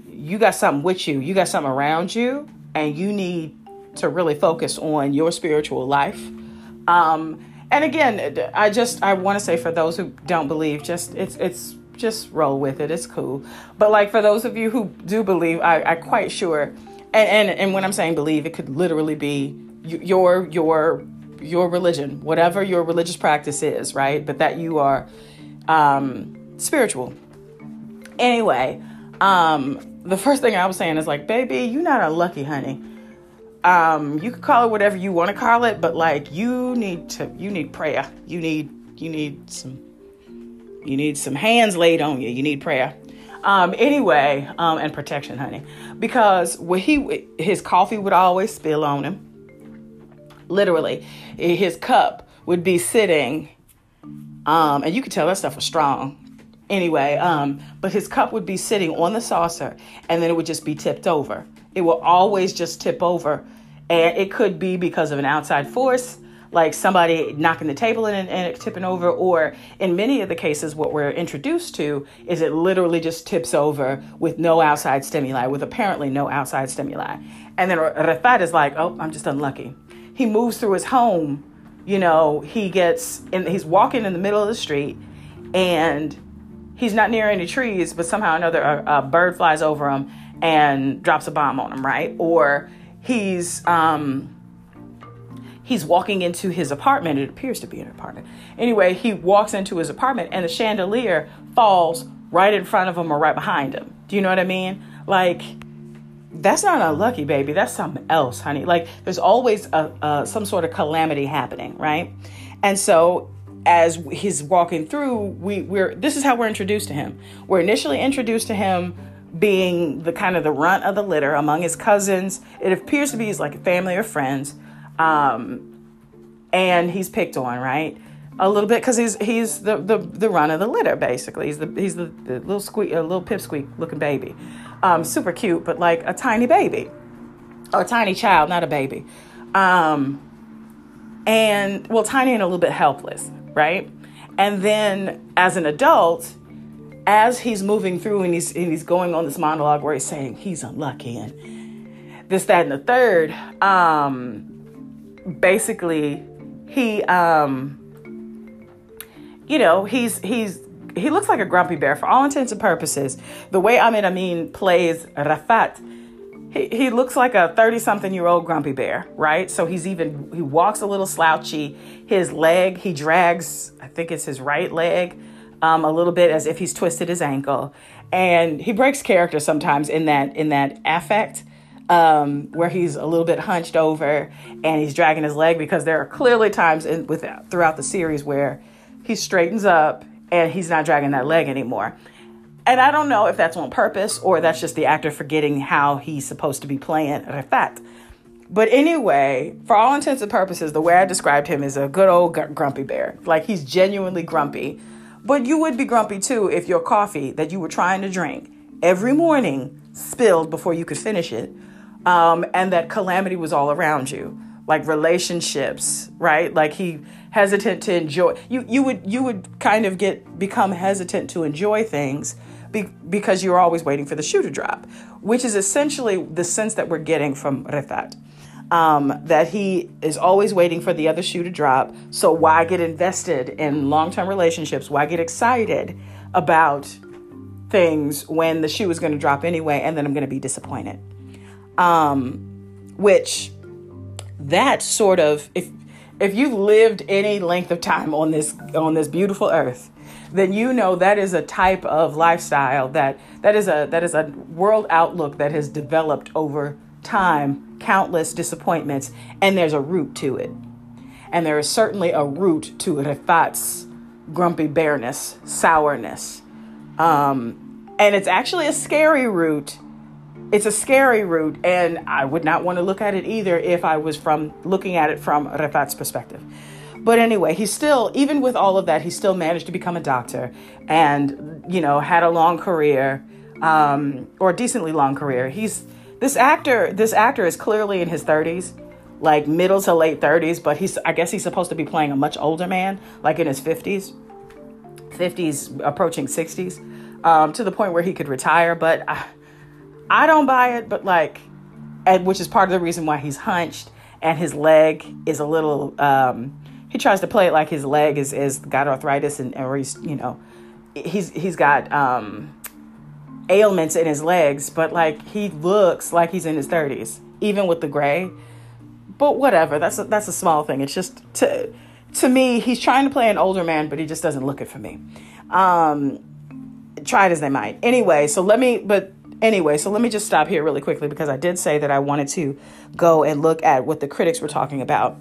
you got something with you, you got something around you, and you need to really focus on your spiritual life. Um, and again, I just I want to say for those who don't believe, just it's it's just roll with it. It's cool. But like for those of you who do believe, I, I'm quite sure. And, and and when I'm saying believe, it could literally be your your your religion, whatever your religious practice is, right? But that you are um, spiritual. Anyway, um, the first thing I was saying is like, baby, you're not unlucky, honey. Um, you can call it whatever you want to call it, but like you need to you need prayer. You need you need some you need some hands laid on you. You need prayer. Um, anyway, um, and protection, honey, because when he his coffee would always spill on him. Literally, his cup would be sitting, um, and you could tell that stuff was strong. Anyway, um, but his cup would be sitting on the saucer, and then it would just be tipped over. It will always just tip over, and it could be because of an outside force like somebody knocking the table and, and tipping over, or in many of the cases, what we're introduced to is it literally just tips over with no outside stimuli, with apparently no outside stimuli. And then Rafat is like, oh, I'm just unlucky. He moves through his home, you know, he gets, and he's walking in the middle of the street and he's not near any trees, but somehow another a, a bird flies over him and drops a bomb on him, right? Or he's, um, he's walking into his apartment. It appears to be an apartment. Anyway, he walks into his apartment and the chandelier falls right in front of him or right behind him. Do you know what I mean? Like, that's not unlucky, baby. That's something else, honey. Like, there's always a, a, some sort of calamity happening, right? And so, as he's walking through, we, we're this is how we're introduced to him. We're initially introduced to him being the kind of the runt of the litter among his cousins. It appears to be his like family or friends um, and he's picked on, right? A little bit because he's he's the, the the run of the litter basically. He's the he's the, the little squeak, a little pipsqueak looking baby, um, super cute, but like a tiny baby, or a tiny child, not a baby, um, and well, tiny and a little bit helpless, right? And then as an adult, as he's moving through and he's and he's going on this monologue where he's saying he's unlucky and this, that, and the third. Um, basically he um you know he's he's he looks like a grumpy bear. For all intents and purposes the way Ahmed Amin plays Rafat he, he looks like a 30 something year old grumpy bear right? So he's even he walks a little slouchy. His leg he drags i think it's his right leg um, a little bit as if he's twisted his ankle. And he breaks character sometimes in that in that affect um, where he's a little bit hunched over and he's dragging his leg because there are clearly times in, with, throughout the series where he straightens up and he's not dragging that leg anymore. And I don't know if that's on purpose or that's just the actor forgetting how he's supposed to be playing Rafat. But anyway, for all intents and purposes, the way I described him is a good old grumpy bear. Like he's genuinely grumpy. But you would be grumpy too if your coffee that you were trying to drink every morning spilled before you could finish it um, and that calamity was all around you like relationships right? Like he hesitant to enjoy you you would you would kind of get become hesitant to enjoy things be, because you're always waiting for the shoe to drop which is essentially the sense that we're getting from Rifat um, that he is always waiting for the other shoe to drop. So why get invested in long-term relationships? Why get excited about things when the shoe is going to drop anyway and then i'm going to be disappointed? Um, which that sort of if if you've lived any length of time on this on this beautiful earth then you know that is a type of lifestyle that that is a that is a world outlook that has developed over time countless disappointments and there's a root to it. And there is certainly a root to Rifat's grumpy bareness sourness. Um, and it's actually a scary root it's a scary root, and I would not want to look at it either if I was from looking at it from Rafat's perspective. But anyway, he still, even with all of that, he still managed to become a doctor and, you know, had a long career, um, or a decently long career. He's this actor, this actor is clearly in his 30s, like middle to late 30s, but he's, I guess he's supposed to be playing a much older man, like in his 50s, 50s, approaching 60s, um, to the point where he could retire. But I, uh, I don't buy it, but like, and which is part of the reason why he's hunched and his leg is a little. Um, he tries to play it like his leg is is got arthritis and or he's you know, he's he's got um, ailments in his legs, but like he looks like he's in his thirties, even with the gray. But whatever, that's a, that's a small thing. It's just to to me, he's trying to play an older man, but he just doesn't look it for me. Um, try it as they might. Anyway, so let me, but anyway, so let me just stop here really quickly because I did say that I wanted to go and look at what the critics were talking about.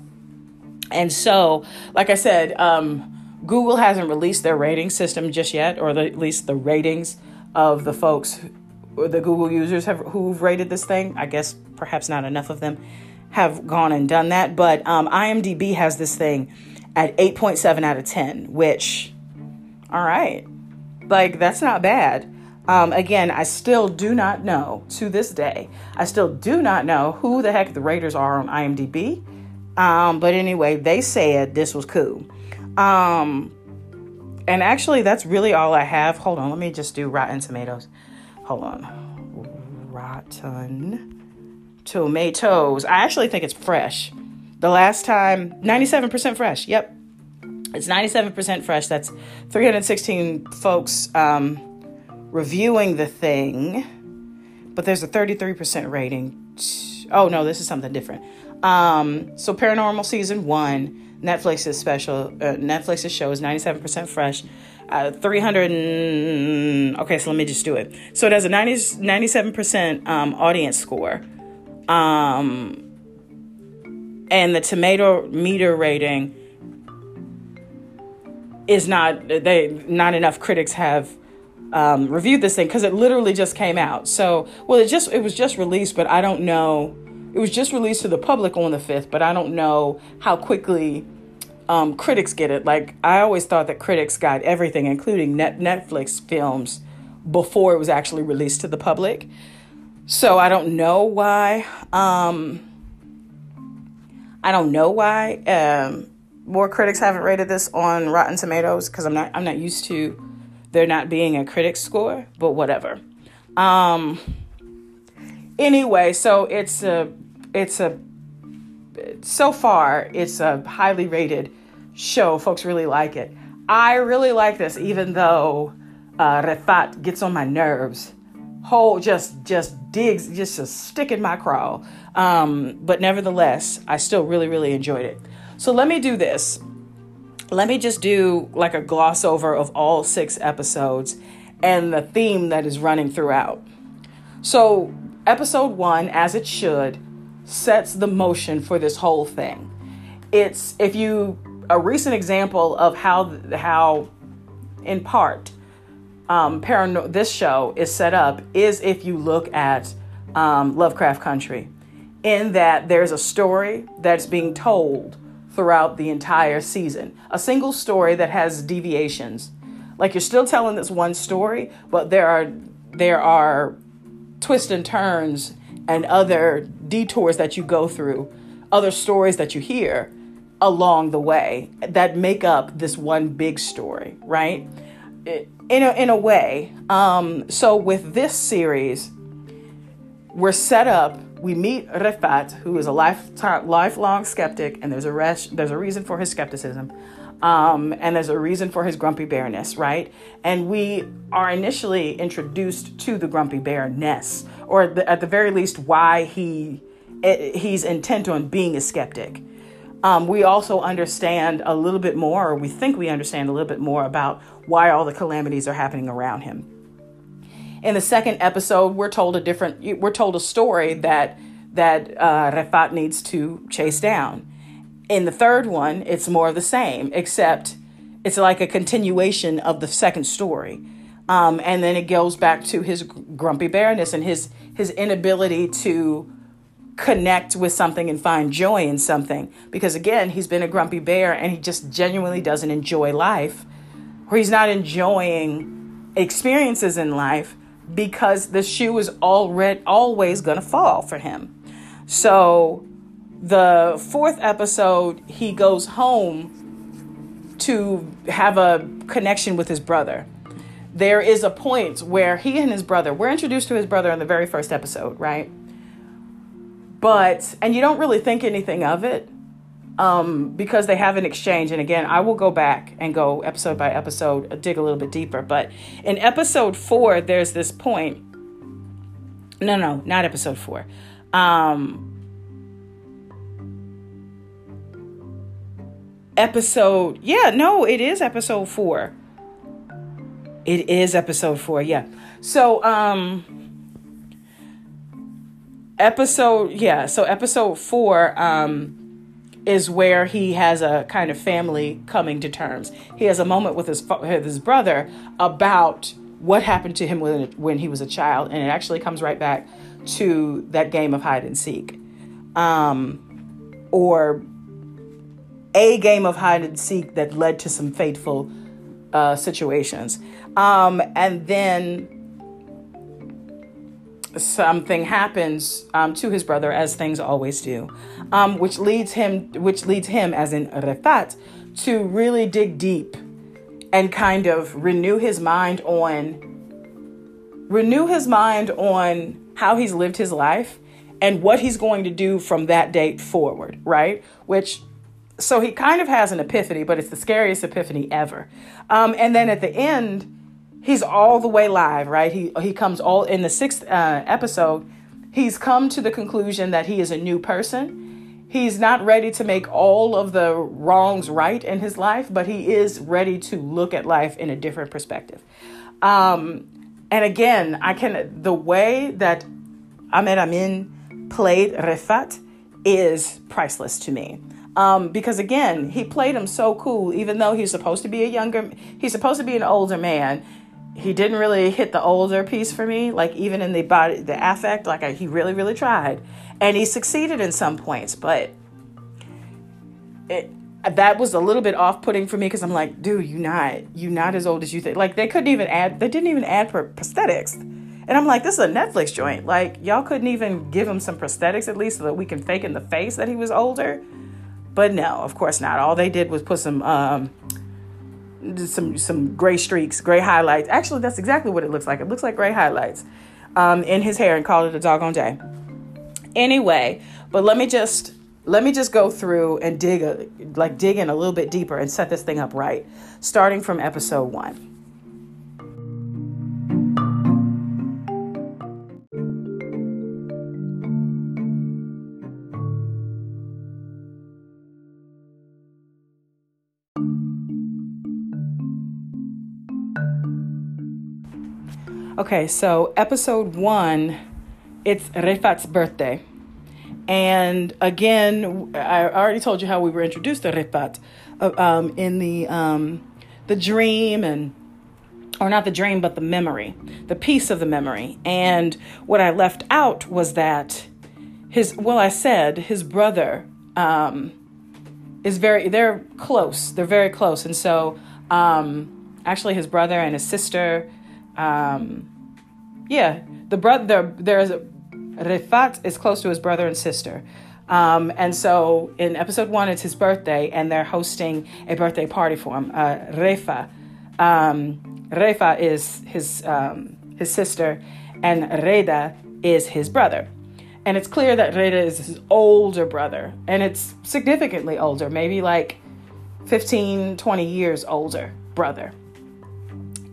And so, like I said, um, Google hasn't released their rating system just yet, or the, at least the ratings of the folks, or the Google users have who've rated this thing. I guess perhaps not enough of them have gone and done that, but um, IMDb has this thing at 8.7 out of 10, which, all right, like that's not bad. Um, again, I still do not know to this day. I still do not know who the heck the Raiders are on IMDb. Um, but anyway, they said this was cool. Um, and actually, that's really all I have. Hold on, let me just do Rotten Tomatoes. Hold on. Rotten Tomatoes. I actually think it's fresh. The last time, 97% fresh. Yep. It's 97% fresh. That's 316 folks um, reviewing the thing. But there's a 33% rating. Oh, no, this is something different. Um, so, Paranormal Season 1 Netflix's special, uh, Netflix's show is 97% fresh. Uh, 300 and, okay, so let me just do it. So it has a 90, 97% um, audience score. Um, and the tomato meter rating is not, they, not enough critics have um, reviewed this thing because it literally just came out. So, well, it just, it was just released, but I don't know it was just released to the public on the 5th, but I don't know how quickly um, critics get it. Like, I always thought that critics got everything, including net- Netflix films, before it was actually released to the public. So I don't know why. Um, I don't know why um, more critics haven't rated this on Rotten Tomatoes because I'm not I'm not used to there not being a critic score, but whatever. Um, anyway, so it's a it's a so far it's a highly rated show. Folks really like it. I really like this, even though uh, Rifat gets on my nerves. Whole just just digs just a stick in my craw. Um, but nevertheless, I still really really enjoyed it. So let me do this. Let me just do like a gloss over of all six episodes and the theme that is running throughout. So episode one, as it should, sets the motion for this whole thing. It's if you a recent example of how how in part um, parano- this show is set up is if you look at um, Lovecraft Country, in that there's a story that's being told throughout the entire season, a single story that has deviations. Like you're still telling this one story, but there are there are twists and turns and other detours that you go through, other stories that you hear along the way that make up this one big story, right? In a, in a way. Um, so with this series, we're set up. We meet Refat, who is a lifetime, lifelong skeptic, and there's a res- there's a reason for his skepticism. Um, and there's a reason for his grumpy bearness, right? And we are initially introduced to the grumpy bearness, or the, at the very least, why he eh, he's intent on being a skeptic. Um, we also understand a little bit more, or we think we understand a little bit more about why all the calamities are happening around him. In the second episode, we're told a different, we're told a story that that uh, needs to chase down in the third one, it's more of the same, except it's like a continuation of the second story. Um, and then it goes back to his grumpy bearness and his his inability to connect with something and find joy in something. Because again, he's been a grumpy bear and he just genuinely doesn't enjoy life, or he's not enjoying experiences in life because the shoe is already always gonna fall for him. So the fourth episode, he goes home to have a connection with his brother. There is a point where he and his brother, we're introduced to his brother in the very first episode, right? But, and you don't really think anything of it um, because they have an exchange. And again, I will go back and go episode by episode, dig a little bit deeper. But in episode four, there's this point. No, no, not episode four. Um, episode yeah no it is episode four It is episode four, yeah. So, um, episode, yeah, so episode four, um, is where he has a kind of family coming to terms. He has a moment with his with his brother about what happened to him when when he was a child, and it actually comes right back to that game of hide and seek, um, or a game of hide and seek that led to some fateful uh, situations. Um, and then something happens um, to his brother, as things always do, um, which leads him, which leads him, as in Refat, to really dig deep and kind of renew his mind on renew his mind on how he's lived his life and what he's going to do from that date forward, right? Which so he kind of has an epiphany, but it's the scariest epiphany ever. Um, and then at the end, he's all the way live, right? He he comes all in the sixth uh, episode. He's come to the conclusion that he is a new person. He's not ready to make all of the wrongs right in his life, but he is ready to look at life in a different perspective. Um, and again, I can the way that Ahmed Amin played Refat is priceless to me. Um, because again, he played him so cool, even though he's supposed to be a younger, he's supposed to be an older man. He didn't really hit the older piece for me, like even in the body, the affect, like I, he really, really tried, and he succeeded in some points, but it, that was a little bit off-putting for me because I'm like, dude, you not, you not as old as you think. Like they couldn't even add, they didn't even add prosthetics, and I'm like, this is a Netflix joint. Like y'all couldn't even give him some prosthetics at least so that we can fake in the face that he was older. But no, of course not. All they did was put some um, some some gray streaks, gray highlights. Actually, that's exactly what it looks like. It looks like gray highlights um, in his hair and called it a doggone day. Anyway, but let me just let me just go through and dig a, like dig in a little bit deeper and set this thing up right, starting from episode one. Okay, so episode one, it's Refat's birthday. And again, I already told you how we were introduced to Refat uh, um, in the um, the dream and or not the dream, but the memory, the piece of the memory. And what I left out was that his well, I said his brother um, is very they're close. They're very close, and so um, actually his brother and his sister um, yeah, the brother there's a Refat is close to his brother and sister. Um, and so in episode one, it's his birthday, and they're hosting a birthday party for him. Uh, Refa, um, Refa is his um, his sister, and Reda is his brother. And it's clear that Reda is his older brother, and it's significantly older, maybe like 15, 20 years older brother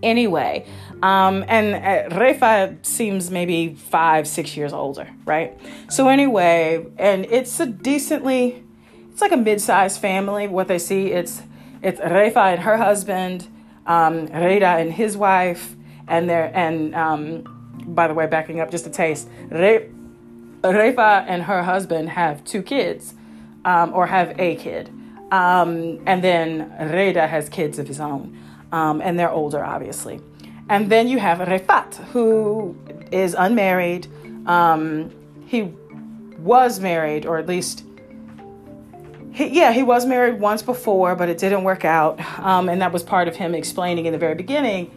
anyway. Um, and uh, Refa seems maybe five, six years older, right? So anyway, and it's a decently, it's like a mid-sized family. What they see, it's it's Refa and her husband, um, Reda and his wife, and their and um, by the way, backing up just a taste, Re, Refa and her husband have two kids, um, or have a kid, um, and then Reda has kids of his own um, and they're older, obviously. And then you have Refat, who is unmarried. Um, he was married, or at least, he, yeah, he was married once before, but it didn't work out. Um, and that was part of him explaining in the very beginning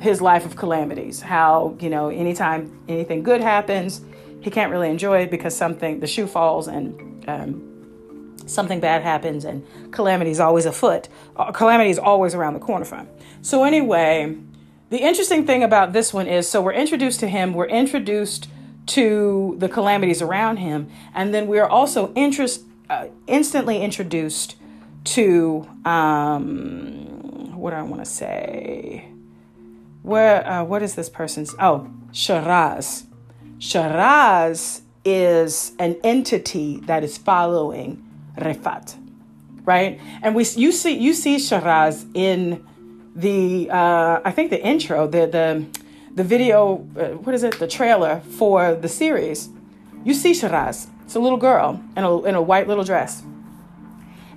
his life of calamities. How, you know, anytime anything good happens, he can't really enjoy it because something, the shoe falls and um, something bad happens and calamity is always afoot. Uh, calamity is always around the corner from. So, anyway, the interesting thing about this one is so we're introduced to him, we're introduced to the calamities around him, and then we are also interest, uh, instantly introduced to um, what do I want to say? Where uh, what is this person's? Oh, Shiraz. Shiraz is an entity that is following Refat, right? And we you see you see Shiraz in the uh, I think the intro, the the the video, uh, what is it? The trailer for the series. You see Shiraz. It's a little girl in a in a white little dress.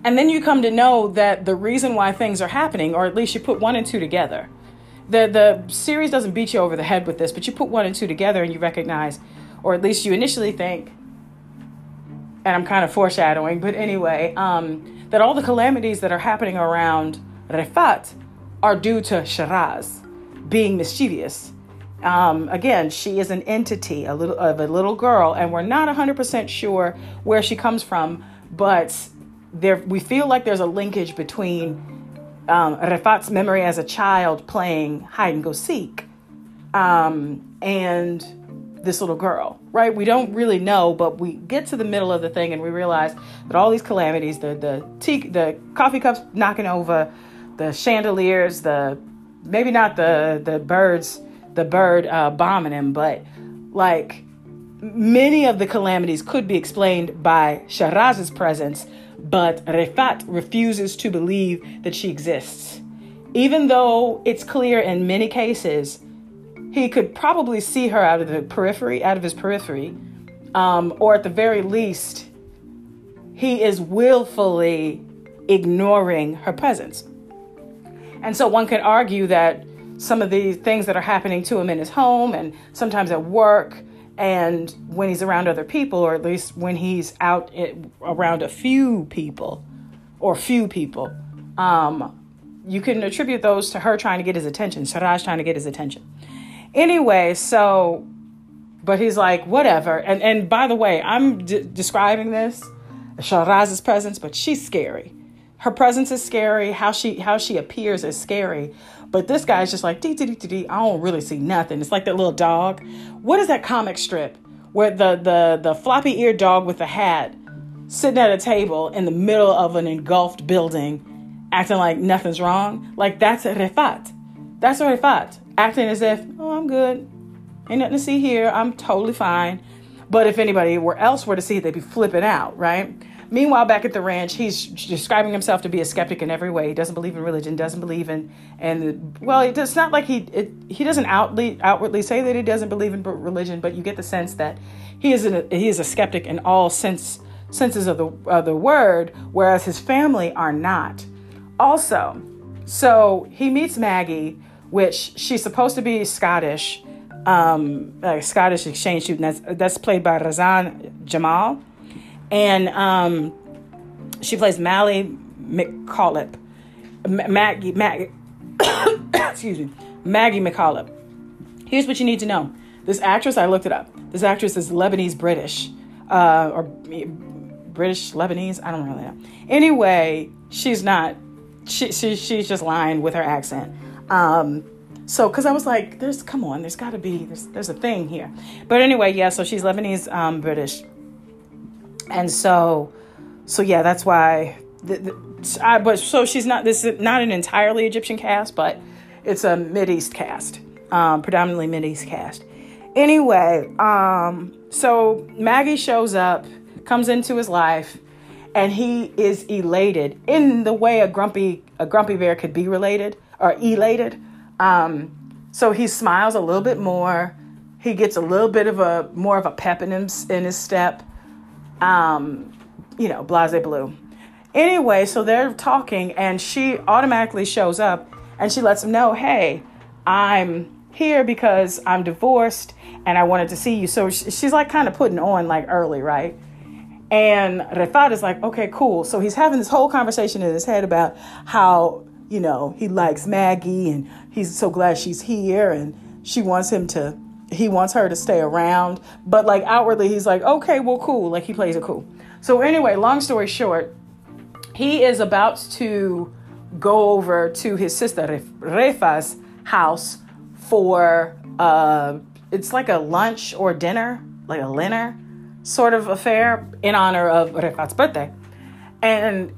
And then you come to know that the reason why things are happening, or at least you put one and two together. The the series doesn't beat you over the head with this, but you put one and two together and you recognize, or at least you initially think, and I'm kind of foreshadowing, but anyway, um, that all the calamities that are happening around Refat are due to Shiraz being mischievous. Um, again, she is an entity, a little of a little girl, and we're not 100% sure where she comes from, but there we feel like there's a linkage between um, Refat's memory as a child playing hide and go seek um, and this little girl, right? We don't really know, but we get to the middle of the thing and we realize that all these calamities, the the tea, the coffee cups knocking over, the chandeliers, the maybe not the the birds, the bird uh, bombing him, but like many of the calamities could be explained by Shiraz's presence, but Refat refuses to believe that she exists. Even though it's clear in many cases he could probably see her out of the periphery, out of his periphery, um, or at the very least, he is willfully ignoring her presence. And so one could argue that some of the things that are happening to him in his home and sometimes at work and when he's around other people, or at least when he's out around a few people or few people, um, you can attribute those to her trying to get his attention, Shiraz trying to get his attention. Anyway, so, but he's like, whatever. And and by the way, I'm d- describing this, Shiraz's presence, but she's scary. Her presence is scary. How she how she appears is scary. But this guy's just like dee dee dee dee. I don't really see nothing. It's like that little dog. What is that comic strip where the the the floppy eared dog with the hat sitting at a table in the middle of an engulfed building, acting like nothing's wrong? Like that's Refat. That's Refat acting as if, I'm good. Ain't nothing to see here. I'm totally fine. But if anybody were else were to see it, they'd be flipping out, right? Meanwhile, back at the ranch, he's describing himself to be a skeptic in every way. He doesn't believe in religion, doesn't believe in, and well, it's not like he it, he doesn't outly, outwardly say that he doesn't believe in religion, but you get the sense that he is an, he is a skeptic in all sense senses of the of the word, whereas his family are not. Also, so he meets Maggie, which she's supposed to be Scottish, um, Scottish exchange student. That's that's played by Razan Jamal, and um, she plays Mally McCollop. Maggie, Maggie, excuse me, Maggie McCollop. Here's what you need to know: this actress, I looked it up. This actress is Lebanese British, uh, or British Lebanese. I don't really know. Anyway, she's not. She, she she's just lying with her accent. Um, so, because I was like, there's, come on, there's got to be, there's, there's a thing here. But anyway, yeah, so she's Lebanese um, British. And so, so yeah, that's why, the, the, I, but so she's not, this is not an entirely Egyptian cast, but it's a Mid East cast, um, predominantly Mid East cast. Anyway, um, so Maggie shows up, comes into his life, and he is elated in the way a grumpy a grumpy bear could be related or elated. Um, so he smiles a little bit more. He gets a little bit of a more of a pep in his in his step. Um, you know, blase blue. Anyway, so they're talking, and she automatically shows up and she lets him know, "Hey, I'm here because I'm divorced and I wanted to see you." So she's like kind of putting on like early, right? And Refat is like, "Okay, cool." So he's having this whole conversation in his head about how you know, he likes Maggie and he's so glad she's here and she wants him to he wants her to stay around. But like outwardly he's like, okay, well cool. Like he plays it cool. So anyway, long story short, he is about to go over to his sister Refa's house for uh it's like a lunch or dinner, like a dinner sort of affair in honor of Refat's birthday. And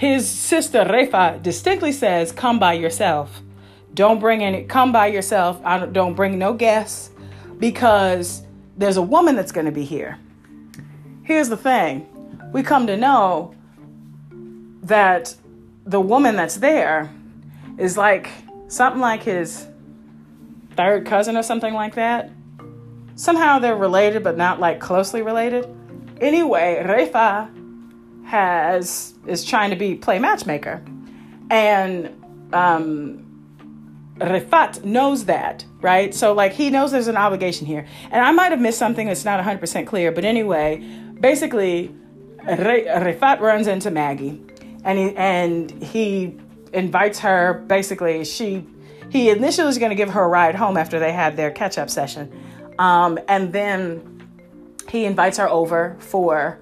his sister Refa distinctly says, "Come by yourself. Don't bring any. Come by yourself. I don't, don't bring no guests, because there's a woman that's going to be here." Here's the thing: we come to know that the woman that's there is like something like his third cousin or something like that. Somehow they're related, but not like closely related. Anyway, Refa has is trying to be play matchmaker, and um, Rifat knows that, right? So like he knows there's an obligation here, and I might have missed something that's not 100% clear, but anyway, basically, Rifat runs into Maggie, and he and he invites her. Basically, she he initially was going to give her a ride home after they had their catch up session, um, and then he invites her over for.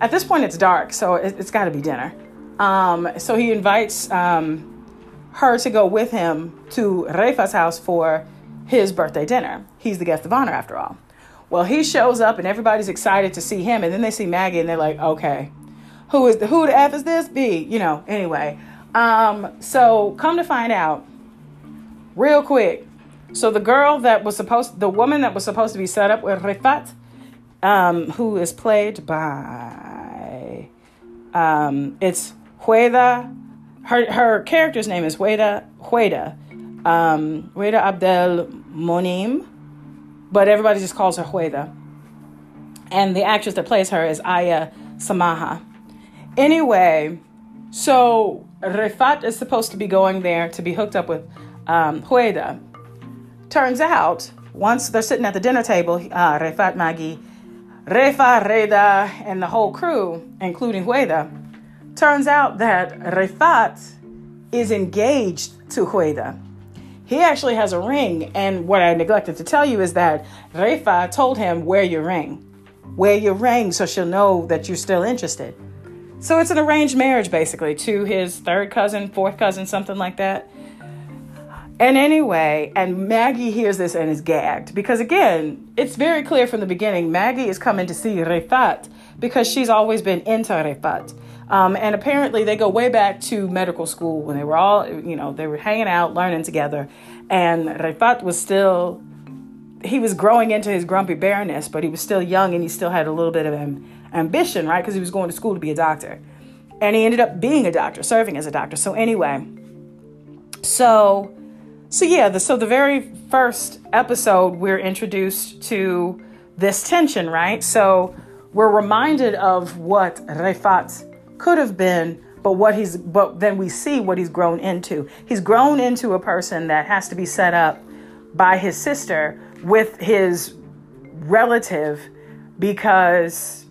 At this point, it's dark, so it, has got to be dinner. Um, so he invites um, her to go with him to Refa's house for his birthday dinner. He's the guest of honor, after all. Well, he shows up and everybody's excited to see him, and then they see Maggie and they're like, okay, who is the who the f is this? B, you know. Anyway, um, so come to find out, real quick. So the girl that was supposed, the woman that was supposed to be set up with Rifat, um, who is played by, um, it's Hueda. Her her character's name is Hueda Hueda, um, Hueda Abdel Monim, but everybody just calls her Hueda. And the actress that plays her is Aya Samaha. Anyway, so Refat is supposed to be going there to be hooked up with um, Hueda. Turns out, once they're sitting at the dinner table, uh, Rifat Maggie, Refa, Reda, and the whole crew, including Hueda, turns out that Rifat is engaged to Hueda. He actually has a ring, and what I neglected to tell you is that Refa told him, Wear your ring. Wear your ring so she'll know that you're still interested. So it's an arranged marriage, basically, to his third cousin, fourth cousin, something like that. And anyway, and Maggie hears this and is gagged because, again, it's very clear from the beginning Maggie is coming to see Refat because she's always been into Refat. Um, and apparently, they go way back to medical school when they were all, you know, they were hanging out, learning together. And Refat was still, he was growing into his grumpy bareness, but he was still young and he still had a little bit of ambition, right? Because he was going to school to be a doctor. And he ended up being a doctor, serving as a doctor. So anyway, so so yeah, the, so the very first episode we're introduced to this tension, right? So we're reminded of what Refat could have been, but what he's but then we see what he's grown into. He's grown into a person that has to be set up by his sister with his relative because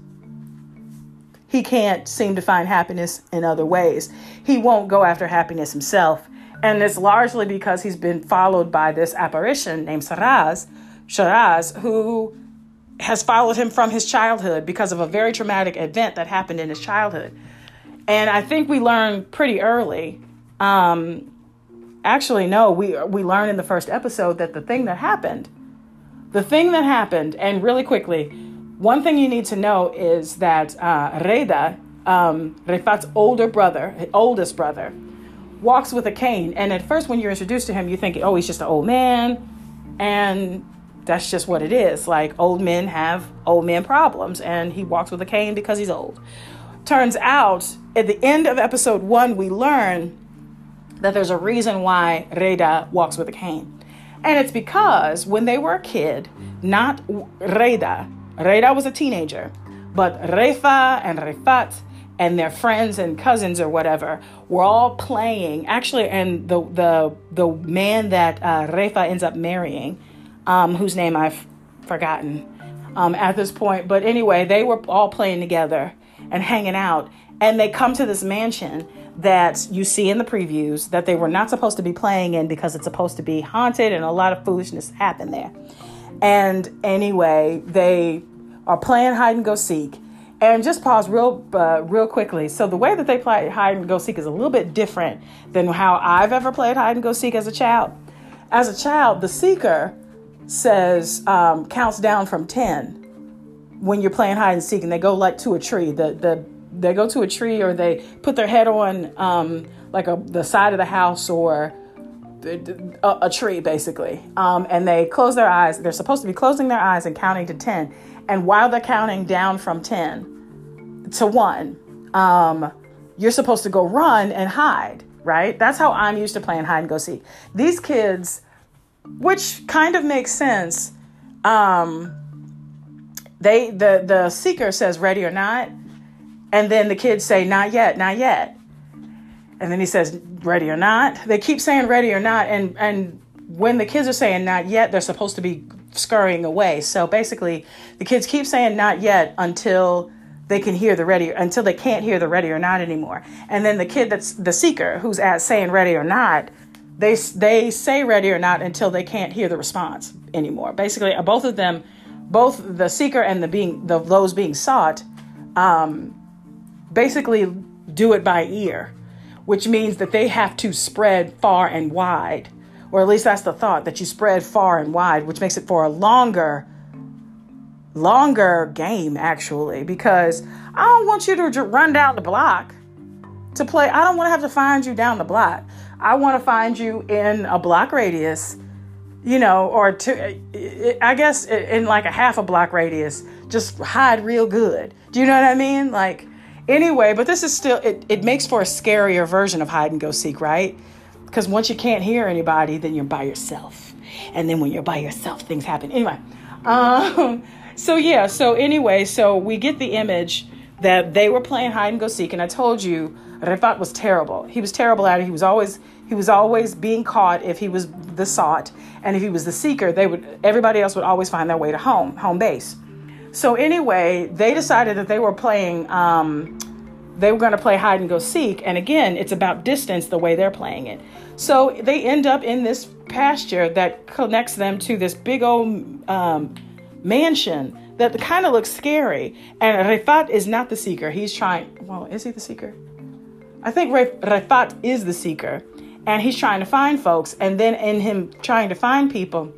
he can't seem to find happiness in other ways. He won't go after happiness himself. And it's largely because he's been followed by this apparition named Saraz, Sharaz, who has followed him from his childhood because of a very traumatic event that happened in his childhood. And I think we learn pretty early. Um, actually, no, we we learned in the first episode that the thing that happened, the thing that happened, and really quickly, one thing you need to know is that uh, Reda, um, Refat's older brother, oldest brother, walks with a cane. And at first, when you're introduced to him, you think, oh, he's just an old man. And that's just what it is. Like, old men have old men problems. And he walks with a cane because he's old. Turns out, at the end of episode one, we learn that there's a reason why Reda walks with a cane. And it's because when they were a kid, not Reda, Reda was a teenager, but Refa and Refat and their friends and cousins or whatever were all playing. Actually, and the the the man that uh, Refa ends up marrying, um, whose name I've forgotten um, at this point, but anyway, they were all playing together and hanging out, and they come to this mansion that you see in the previews that they were not supposed to be playing in because it's supposed to be haunted and a lot of foolishness happened there. And anyway, they are playing hide and go seek. And just pause real, uh, real quickly. So the way that they play hide and go seek is a little bit different than how I've ever played hide and go seek as a child. As a child, the seeker says um, counts down from ten when you're playing hide and seek, and they go like to a tree. The the they go to a tree or they put their head on um, like a, the side of the house or a, a tree basically. Um, and they close their eyes. They're supposed to be closing their eyes and counting to 10 and while they're counting down from 10 to 1 um, you're supposed to go run and hide right? That's how I'm used to playing hide and go seek. These kids, which kind of makes sense, um, they the the seeker says ready or not, and then the kids say not yet, not yet, and then he says ready or not. They keep saying ready or not, and and when the kids are saying not yet, they're supposed to be scurrying away. So basically, the kids keep saying not yet until they can hear the ready until they can't hear the ready or not anymore. And then the kid that's the seeker who's at saying ready or not, they they say ready or not until they can't hear the response anymore. Basically, uh, both of them, both the seeker and the being the those being sought, um, basically do it by ear, which means that they have to spread far and wide, or at least that's the thought that you spread far and wide, which makes it for a longer longer game actually because I don't want you to run down the block to play. I don't want to have to find you down the block. I want to find you in a block radius, you know, or to, eh, eh, I guess eh, in like a half a block radius, just hide real good. Do you know what I mean? Like, anyway, but this is still, it, it makes for a scarier version of hide and go seek, right? Because once you can't hear anybody, then you're by yourself. And then when you're by yourself, things happen. Anyway, um, so yeah, so anyway, so we get the image that they were playing hide and go seek, and I told you Rifat was terrible. He was terrible at it. He was always he was always being caught if he was the sought, and if he was the seeker, they would everybody else would always find their way to home, home base. So anyway, they decided that they were playing. Um, they were going to play hide and go seek, and again, it's about distance the way they're playing it. So they end up in this pasture that connects them to this big old um, mansion that kind of looks scary. And Rifat is not the seeker. He's trying, well, is he the seeker? I think Rifat is the seeker. And he's trying to find folks. And then in him trying to find people,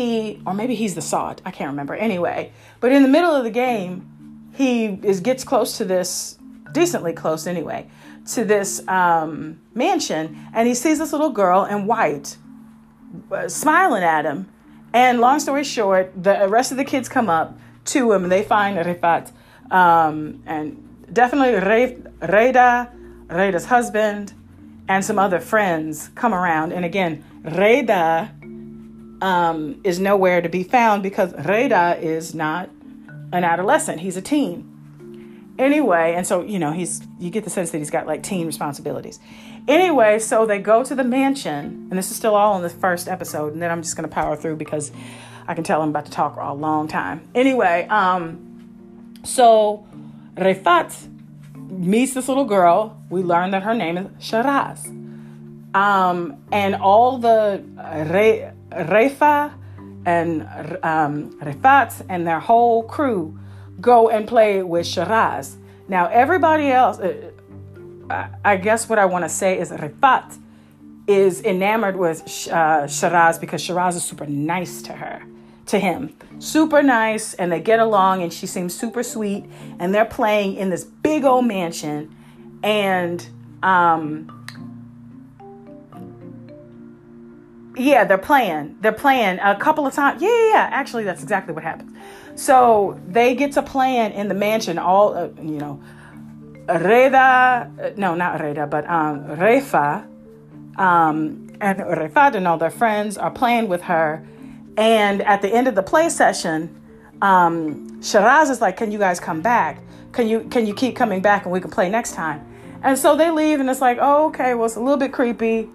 he, or maybe he's the sought. I can't remember. Anyway, but in the middle of the game, he is gets close to this, decently close anyway, to this um, mansion. And he sees this little girl in white uh, smiling at him and long story short, the rest of the kids come up to him and they find Rifat. Um, and definitely Reda, Reda's husband, and some other friends come around. And again, Reda um, is nowhere to be found because Reda is not an adolescent, he's a teen. Anyway, and so, you know, he's, you get the sense that he's got like teen responsibilities. Anyway, so they go to the mansion, and this is still all in the first episode, and then I'm just going to power through because I can tell I'm about to talk for a long time. Anyway, um, so Refat meets this little girl. We learn that her name is Sharaz. Um, and all the Re, Refa and um, Refat and their whole crew go and play with Shiraz. Now, everybody else, uh, I guess what I want to say is Rifat is enamored with uh, Shiraz because Shiraz is super nice to her, to him. Super nice, and they get along, and she seems super sweet. And they're playing in this big old mansion, and um, yeah, they're playing. They're playing a couple of times. Yeah, yeah. Actually, that's exactly what happens. So they get to playing in the mansion. All uh, you know, Reda, uh, no, not Reda, but um, Refa, um, and Refat and all their friends are playing with her. And at the end of the play session, um, Shiraz is like, "Can you guys come back? Can you can you keep coming back and we can play next time?" And so they leave, and it's like, "Oh, okay. Well, it's a little bit creepy."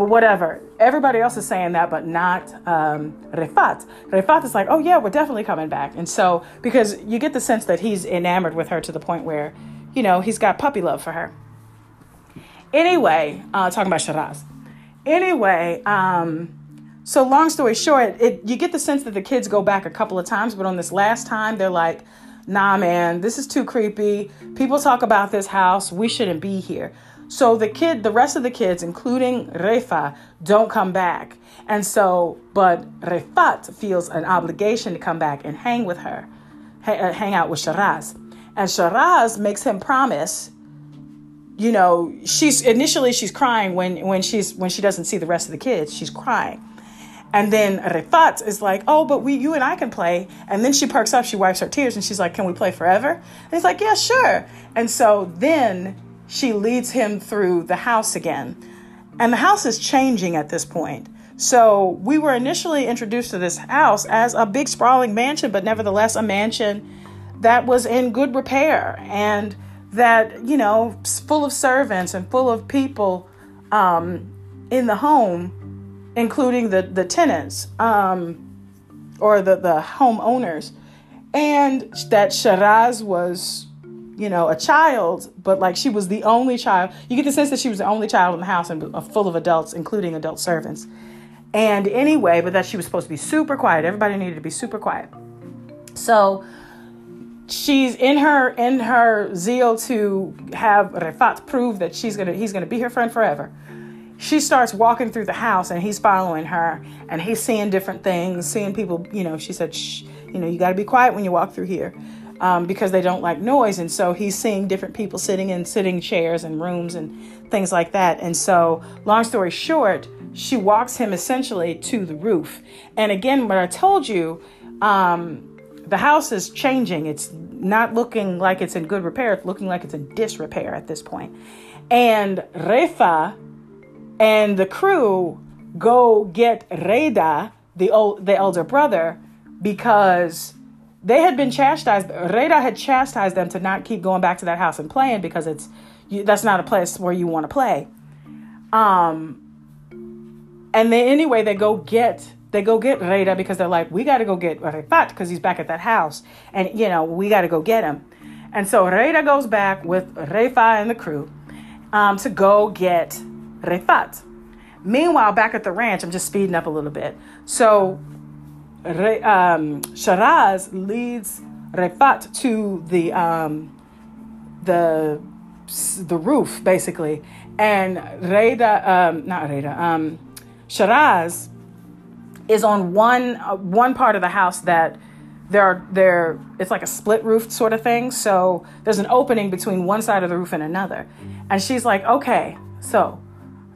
But whatever. Everybody else is saying that, but not um, Refat. Refat is like, oh yeah, we're definitely coming back. And so, because you get the sense that he's enamored with her to the point where, you know, he's got puppy love for her. Anyway, uh, talking about Shiraz. Anyway, um, so long story short, it, you get the sense that the kids go back a couple of times, but on this last time, they're like, nah, man, this is too creepy. People talk about this house. We shouldn't be here. So the kid, the rest of the kids, including Refa, don't come back. And so, but Refat feels an obligation to come back and hang with her, uh, hang out with Shiraz. And Shiraz makes him promise, you know, she's initially she's crying when when she's when she doesn't see the rest of the kids. She's crying. And then Refat is like, oh, but we, you and I can play. And then she perks up, she wipes her tears, and she's like, can we play forever? And he's like, yeah, sure. And so then she leads him through the house again. And the house is changing at this point. So we were initially introduced to this house as a big sprawling mansion, but nevertheless a mansion that was in good repair and that, you know, full of servants and full of people um, in the home, including the, the tenants um, or the, the homeowners. And that Shiraz was you know, a child, but like she was the only child. You get the sense that she was the only child in the house and uh, full of adults, including adult servants. And anyway, but that she was supposed to be super quiet. Everybody needed to be super quiet. So she's in her in her zeal to have Refat prove that she's gonna he's gonna be her friend forever. She starts walking through the house and he's following her and he's seeing different things, seeing people. You know, she said, Shh, you know, you got to be quiet when you walk through here. Um, because they don't like noise. And so he's seeing different people sitting in sitting chairs and rooms and things like that. And so, long story short, she walks him essentially to the roof. And again, what I told you, um, the house is changing. It's not looking like it's in good repair. It's looking like it's in disrepair at this point. And Refa and the crew go get Reda, the old, the elder brother, because they had been chastised. Reda had chastised them to not keep going back to that house and playing because it's that's not a place where you want to play. Um, and then anyway, they go get they go get Reda because they're like, we got to go get Refat because he's back at that house, and you know we got to go get him. And so Reda goes back with Refa and the crew um, to go get Refat. Meanwhile, back at the ranch, I'm just speeding up a little bit. So Re, um, Sharaz leads Refat to the um, the the roof basically, and Reda, um, not Reda, um, Sharaz is on one uh, one part of the house that there are there it's like a split roof sort of thing. So there's an opening between one side of the roof and another. And she's like, okay, so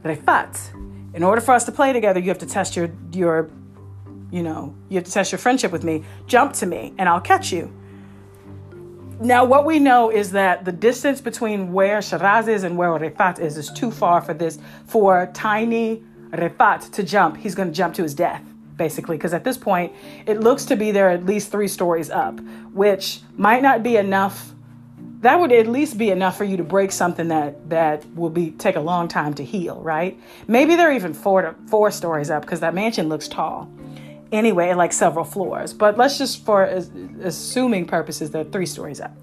Refat, in order for us to play together, you have to test your your you know, you have to test your friendship with me. Jump to me and I'll catch you. Now, what we know is that the distance between where Shiraz is and where Refat is is too far for this, for tiny Refat to jump, he's going to jump to his death, basically, because at this point, it looks to be there at least three stories up, which might not be enough. That would at least be enough for you to break something that that will be take a long time to heal, right? Maybe they're even four to four stories up because that mansion looks tall. Anyway, like several floors, but let's just for assuming purposes, they're three stories up.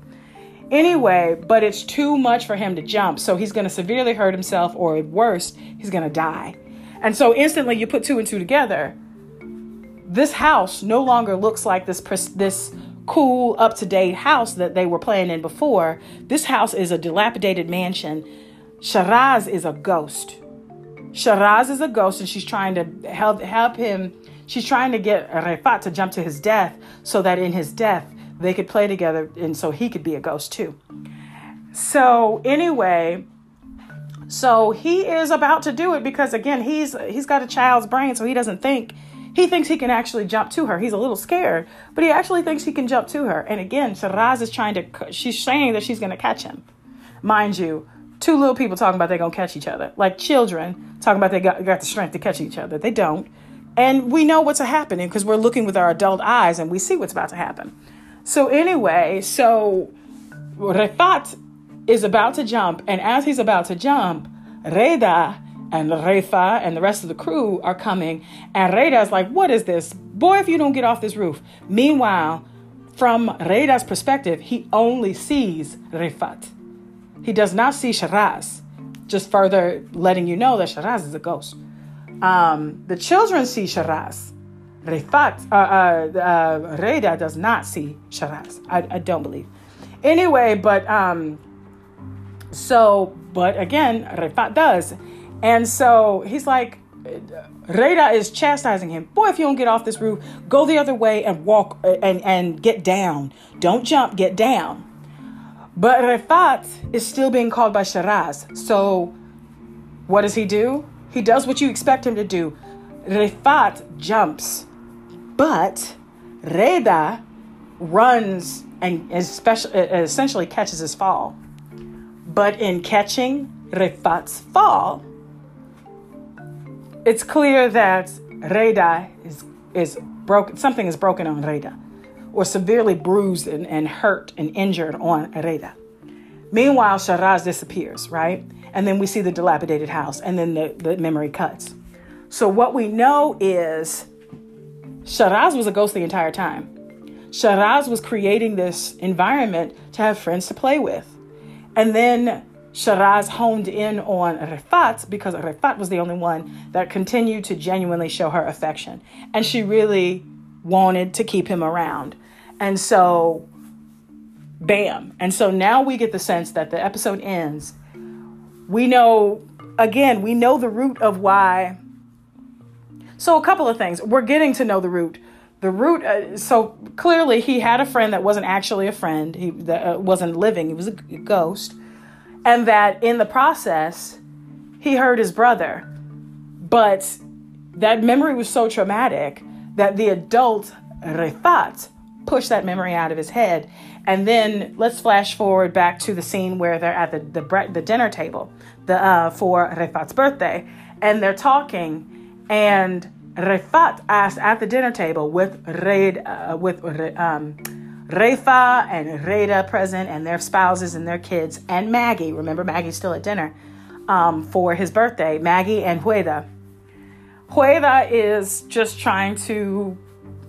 Anyway, but it's too much for him to jump, so he's going to severely hurt himself, or at worst, he's going to die. And so instantly you put two and two together. This house no longer looks like this this cool up to date house that they were playing in before. This house is a dilapidated mansion. Sharaz is a ghost. Sharaz is a ghost, and she's trying to help help him. She's trying to get Refat to jump to his death so that in his death they could play together and so he could be a ghost too. So anyway, so he is about to do it because again, he's he's got a child's brain, so he doesn't think he thinks he can actually jump to her. He's a little scared, but he actually thinks he can jump to her. And again, Shiraz is trying to she's saying that she's going to catch him. Mind you, two little people talking about they're going to catch each other. Like children talking about they got, got the strength to catch each other. They don't. And we know what's happening because we're looking with our adult eyes and we see what's about to happen. So anyway, so Refat is about to jump, and as he's about to jump, Reda and Refa and the rest of the crew are coming, and Reda's like, What is this? Boy, if you don't get off this roof. Meanwhile, from Reda's perspective, he only sees Refat. He does not see Sharaz, just further letting you know that Sharaz is a ghost. Um, the children see Sharaz. Refat, uh, uh, uh, Reda does not see Sharaz. I, I don't believe. Anyway, but um, so, but again, Refat does. And so he's like, Reda is chastising him. Boy, if you don't get off this roof, go the other way and walk and, and get down. Don't jump, get down. But Refat is still being called by Sharaz. So what does he do? He does what you expect him to do. Refat jumps, but Reda runs and uh, essentially catches his fall. But in catching Rifat's fall, it's clear that Reda is, is broken, something is broken on Reda, or severely bruised and, and hurt and injured on Reda. Meanwhile, Sharaz disappears, right? And then we see the dilapidated house, and then the, the memory cuts. So, what we know is Sharaz was a ghost the entire time. Sharaz was creating this environment to have friends to play with. And then Sharaz honed in on Rifat because Rifat was the only one that continued to genuinely show her affection. And she really wanted to keep him around. And so, bam. And so now we get the sense that the episode ends. We know, again, we know the root of why. So, a couple of things. We're getting to know the root. The root, uh, so clearly he had a friend that wasn't actually a friend, he that, uh, wasn't living, he was a ghost and that in the process, he hurt his brother. But that memory was so traumatic that the adult Rifat pushed that memory out of his head. And then let's flash forward back to the scene where they're at the the, the dinner table the, uh, for Refat's birthday, and they're talking, and Refat asks at the dinner table with Raid uh, with um, Refa and Reda present and their spouses and their kids, and Maggie. Remember, Maggie's still at dinner um, for his birthday. Maggie and Hueda. Hueda is just trying to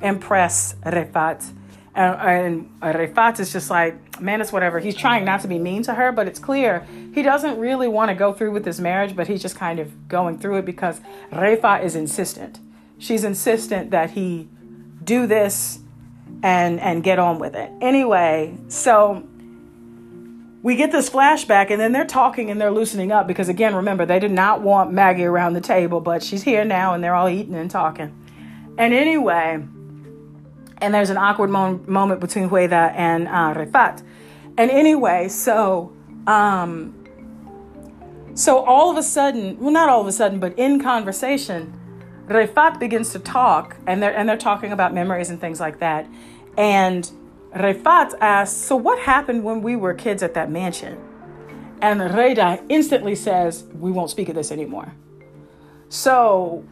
impress Refat. And, and Refat is just like, man, it's whatever. He's trying not to be mean to her, but it's clear he doesn't really want to go through with this marriage, but he's just kind of going through it because Refa is insistent. She's insistent that he do this and and get on with it. Anyway, so we get this flashback and then they're talking and they're loosening up because again, remember, they did not want Maggie around the table, but she's here now and they're all eating and talking. And anyway, and there's an awkward mo- moment between Hueda and uh, Refat. And anyway, so um, so all of a sudden, well, not all of a sudden, but in conversation, Refat begins to talk, and they're and they're talking about memories and things like that. And Refat asks, So what happened when we were kids at that mansion? And Reda instantly says, We won't speak of this anymore. So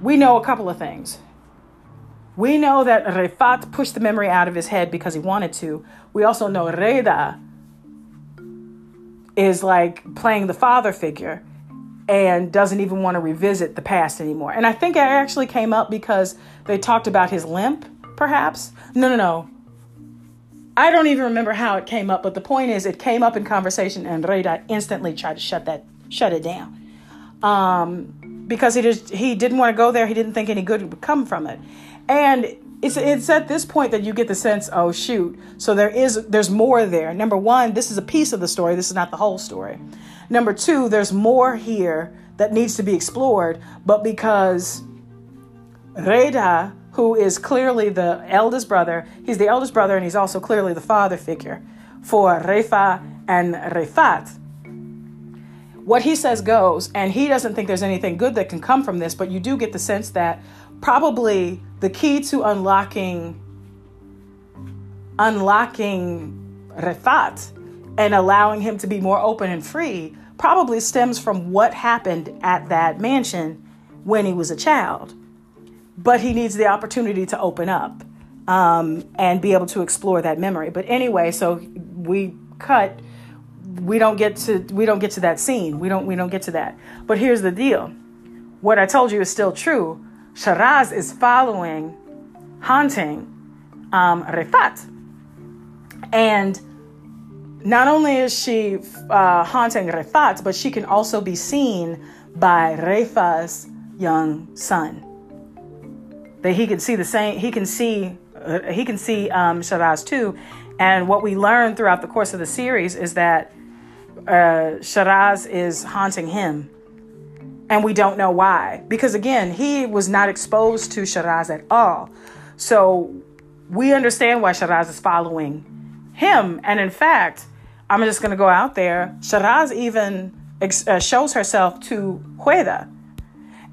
we know a couple of things. We know that Refat pushed the memory out of his head because he wanted to. We also know Reda is like playing the father figure and doesn't even want to revisit the past anymore. And I think it actually came up because they talked about his limp perhaps. No, no, no. I don't even remember how it came up, but the point is, it came up in conversation, and Reda instantly tried to shut that, shut it down, um, because he just he didn't want to go there. He didn't think any good would come from it, and it's it's at this point that you get the sense, oh shoot, so there is there's more there. Number one, this is a piece of the story. This is not the whole story. Number two, there's more here that needs to be explored, but because Reda who is clearly the eldest brother. He's the eldest brother, and he's also clearly the father figure for Refa and Refat. What he says goes, and he doesn't think there's anything good that can come from this, but you do get the sense that probably the key to unlocking unlocking Refat and allowing him to be more open and free probably stems from what happened at that mansion when he was a child but he needs the opportunity to open up um, and be able to explore that memory. But anyway, so we cut. We don't get to we don't get to that scene. We don't we don't get to that. But here's the deal: what I told you is still true. Sharaz is following, haunting um, Refat, and not only is she uh, haunting Refat, but she can also be seen by Refa's young son. That he can see the same he can see uh, he can see um, Sharaz too. And what we learn throughout the course of the series is that uh, Sharaz is haunting him and we don't know why. Because again he was not exposed to Sharaz at all. So we understand why Sharaz is following him. And in fact I'm just going to go out there. Sharaz even uh, shows herself to Hueda.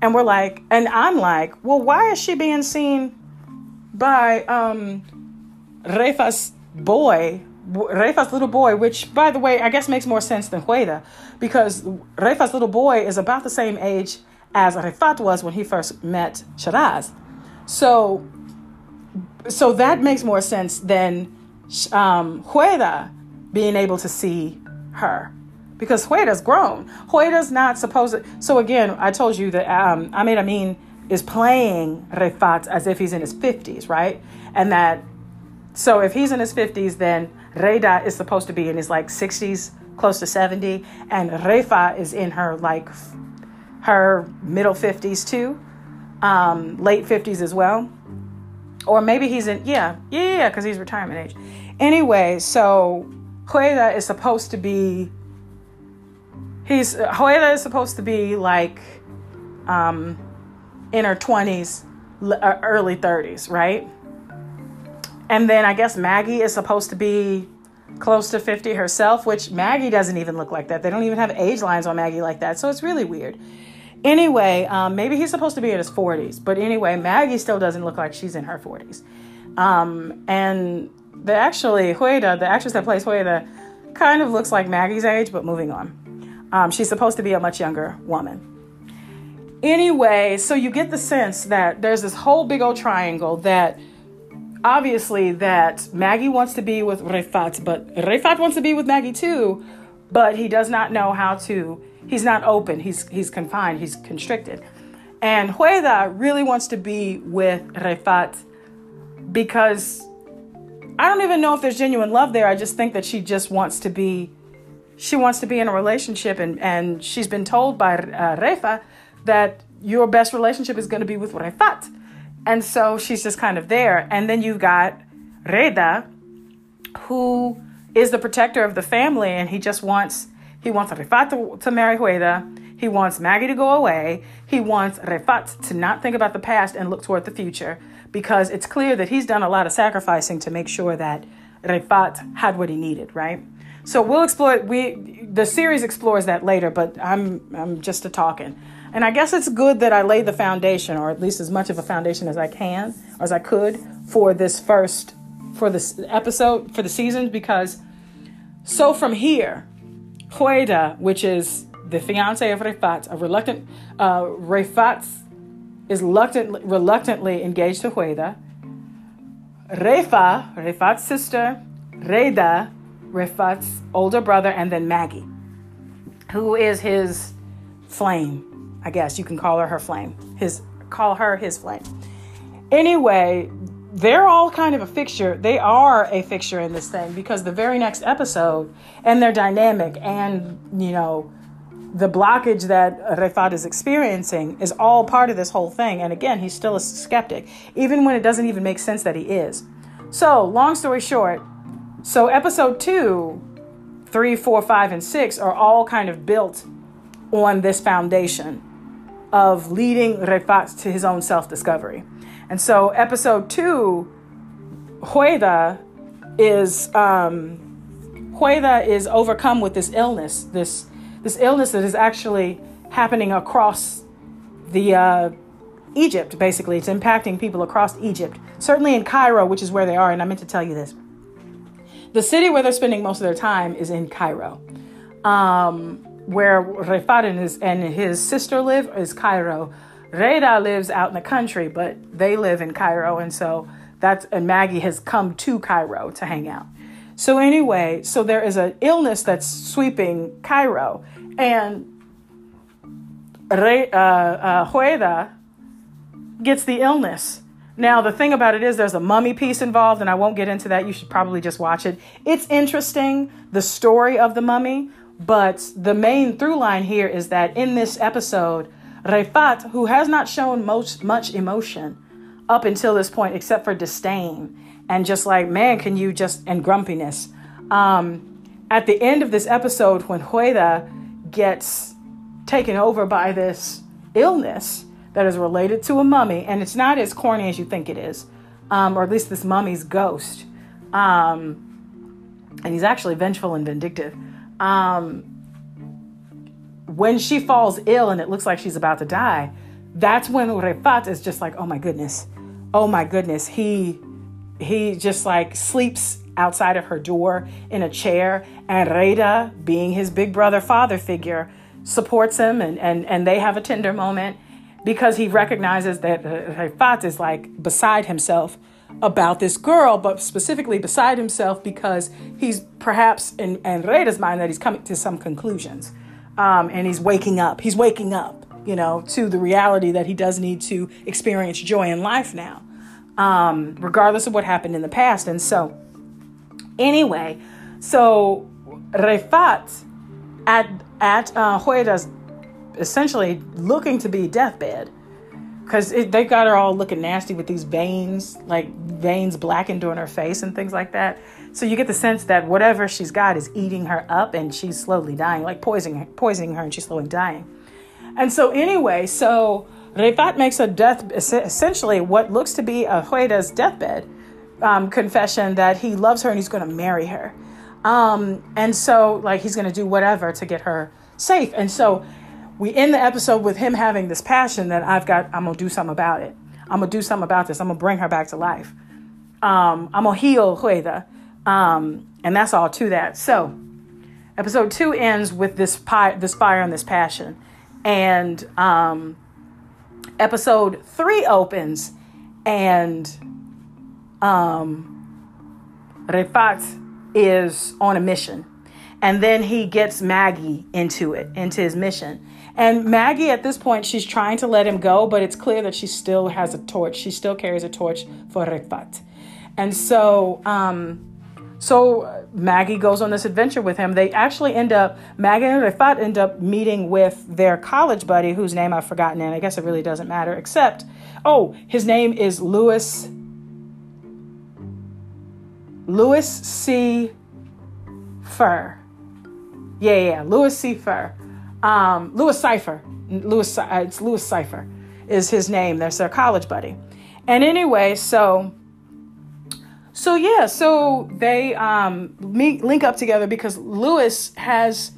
And we're like, and I'm like, well, why is she being seen by um, Refa's boy Refa's little boy, which by the way, I guess makes more sense than Hueda, because Refa's little boy is about the same age as Refat was when he first met Shiraz. So, so that makes more sense than um, Jueda being able to see her because Hueda's grown. Hueda's not supposed to. So again, I told you that um, Ahmed Amin is playing Refat as if he's in his 50s, right? And that, so if he's in his 50s, then Reda is supposed to be in his like 60s, close to 70, and Refa is in her like her middle 50s too, um, late 50s as well. Or maybe he's in, yeah, yeah, yeah, because he's retirement age. Anyway, so Jueda is supposed to be, he's, Jueda is supposed to be like, um, in her 20s, uh, early 30s, right? And then I guess Maggie is supposed to be close to 50 herself, which Maggie doesn't even look like that. They don't even have age lines on Maggie like that. So it's really weird. Anyway, um, maybe he's supposed to be in his 40s. But anyway, Maggie still doesn't look like she's in her 40s. Um, and the actually, Hueda, the actress that plays Hueda, kind of looks like Maggie's age, but moving on. Um, she's supposed to be a much younger woman. Anyway, so you get the sense that there's this whole big old triangle that obviously that Maggie wants to be with Refat, but Refat wants to be with Maggie too, but he does not know how to. He's not open. He's he's confined. He's constricted. And Hueda really wants to be with Refat because I don't even know if there's genuine love there. I just think that she just wants to be she wants to be in a relationship and and she's been told by uh, Refa that your best relationship is going to be with Refat. And so she's just kind of there. Mm. And then you've got Reda, who is the protector of the family, and he just wants he wants Refat to, to marry Hueda. He wants Maggie to go away. He wants Refat to not think about the past and look toward the future because it's clear that he's done a lot of sacrificing to make sure that Refat had what he needed, right? So we'll explore we the series explores that later, but I'm I'm just a talking. And I guess it's good that I laid the foundation, or at least as much of a foundation as I can, or as I could, for this first, for this episode, for the season, because so from here, Hueda, which is the fiance of Refat, a reluctant, uh, Refat is reluctant, reluctantly engaged to Hueda. Refa, Refat's sister, Reda, Refat's older brother, and then Maggie, who is his flame I guess you can call her her flame. His call her his flame. Anyway, they're all kind of a fixture. They are a fixture in this thing because the very next episode and their dynamic and you know the blockage that Refat is experiencing is all part of this whole thing. And again, he's still a skeptic, even when it doesn't even make sense that he is. So, long story short, so episode two, three, four, five, and six are all kind of built on this foundation of leading Refat to his own self discovery. And so, episode two, Hueda is um, Hueda is overcome with this illness, this this illness that is actually happening across the uh, Egypt. Basically, it's impacting people across Egypt. Certainly in Cairo, which is where they are. And I meant to tell you this: the city where they're spending most of their time is in Cairo. Um, where Refat and his, and his sister live is Cairo. Reda lives out in the country, but they live in Cairo, and so that's and Maggie has come to Cairo to hang out. So anyway, so there is an illness that's sweeping Cairo, and Re, uh, uh, gets the illness. Now the thing about it is, there's a mummy piece involved, and I won't get into that. You should probably just watch it. It's interesting, the story of the mummy, but the main through line here is that in this episode, Refat, who has not shown most, much emotion up until this point, except for disdain and just like, man, can you just, and grumpiness. Um, at the end of this episode, when Hueda gets taken over by this illness that is related to a mummy, and it's not as corny as you think it is, um, or at least this mummy's ghost. Um, and he's actually vengeful and vindictive um, when she falls ill and it looks like she's about to die, that's when Refat is just like, oh my goodness, oh my goodness. He he just like sleeps outside of her door in a chair, and Reda, being his big brother father figure, supports him and, and, and they have a tender moment because he recognizes that Rifat is like beside himself about this girl, but specifically beside himself because he's perhaps in, in mind that he's coming to some conclusions. Um, and he's waking up. He's waking up, you know, to the reality that he does need to experience joy in life now, um, regardless of what happened in the past. And so, anyway, so Refat at at uh, Hueda's essentially looking to be deathbed because they got her all looking nasty with these veins, like veins blackened on her face and things like that. So you get the sense that whatever she's got is eating her up and she's slowly dying, like poisoning, poisoning her and she's slowly dying. And so, anyway, so Refat makes a death, essentially what looks to be a Hueda's deathbed um, confession that he loves her and he's going to marry her. Um, and so, like, he's going to do whatever to get her safe. And so, we end the episode with him having this passion that I've got, I'm going to do something about it. I'm going to do something about this. I'm going to bring her back to life. Um, I'm going to heal Hueda. Um, and that's all to that. So, episode two ends with this, pi- this fire and this passion. And um, episode three opens, and um, Refat is on a mission. And then he gets Maggie into it, into his mission. And Maggie, at this point, she's trying to let him go, but it's clear that she still has a torch. She still carries a torch for Refat. And so, um, so Maggie goes on this adventure with him. They actually end up, Maggie and Refat end up meeting with their college buddy, whose name I've forgotten, and I guess it really doesn't matter, except, oh, his name is Louis, Louis C. Fur. Yeah, yeah, Louis C. Fur um, Louis Cipher. Louis, uh, it's Louis Cipher is his name. That's their college buddy. And anyway, so so yeah, so they um, meet, link up together because Louis has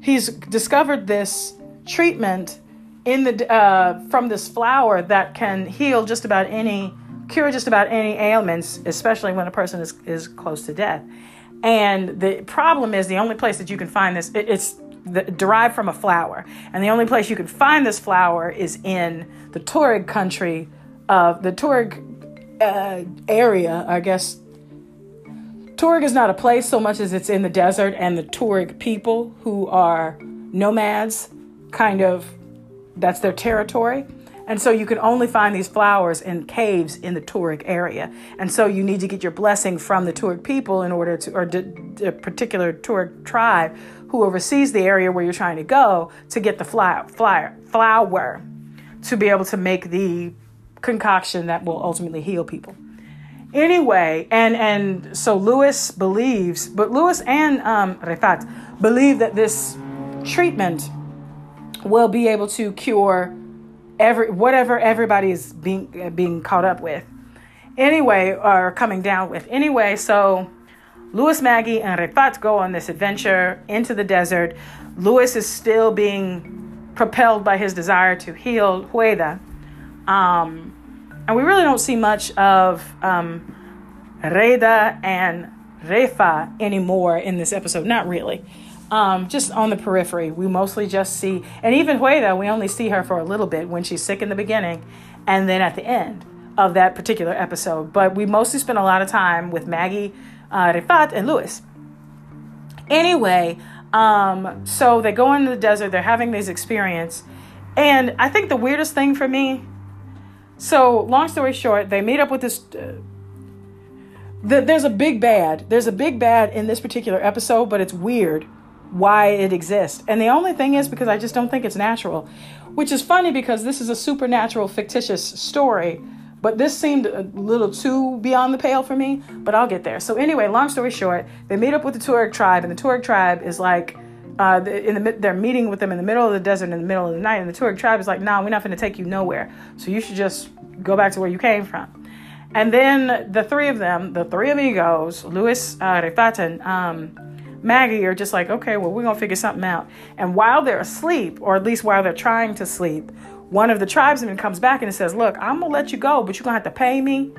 he's discovered this treatment in the uh, from this flower that can heal just about any cure just about any ailments, especially when a person is is close to death. And the problem is the only place that you can find this it, it's the, derived from a flower. And the only place you can find this flower is in the Tuareg country of the Tuareg uh, area, I guess. Tuareg is not a place so much as it's in the desert, and the Tuareg people who are nomads, kind of, that's their territory. And so you can only find these flowers in caves in the Tuareg area. And so you need to get your blessing from the Tuareg people in order to, or a particular Tuareg tribe who oversees the area where you're trying to go to get the fly, flower to be able to make the concoction that will ultimately heal people. Anyway, and and so Louis believes, but Louis and um, Refat believe that this treatment will be able to cure every whatever everybody is being being caught up with. Anyway, or coming down with. Anyway, so Louis, Maggie, and Refat go on this adventure into the desert. Louis is still being propelled by his desire to heal Hueda. Um, and we really don't see much of um, Reda and Refa anymore in this episode. Not really. Um, just on the periphery. We mostly just see, and even Hueda, we only see her for a little bit when she's sick in the beginning and then at the end of that particular episode. But we mostly spend a lot of time with Maggie uh, Rifat and Louis. Anyway, um, so they go into the desert, they're having this experience. And I think the weirdest thing for me so, long story short, they meet up with this. Uh, the, there's a big bad. There's a big bad in this particular episode, but it's weird why it exists. And the only thing is because I just don't think it's natural, which is funny because this is a supernatural, fictitious story but this seemed a little too beyond the pale for me, but I'll get there. So anyway, long story short, they meet up with the Tuareg tribe, and the Tuareg tribe is like, uh, in the they're meeting with them in the middle of the desert in the middle of the night, and the Tuareg tribe is like, "Nah, we're not going to take you nowhere. So you should just go back to where you came from." And then the three of them, the three amigos, Louis, uh, and um, Maggie, are just like, "Okay, well, we're gonna figure something out." And while they're asleep, or at least while they're trying to sleep, one of the tribesmen comes back and says, Look, I'm going to let you go, but you're going to have to pay me.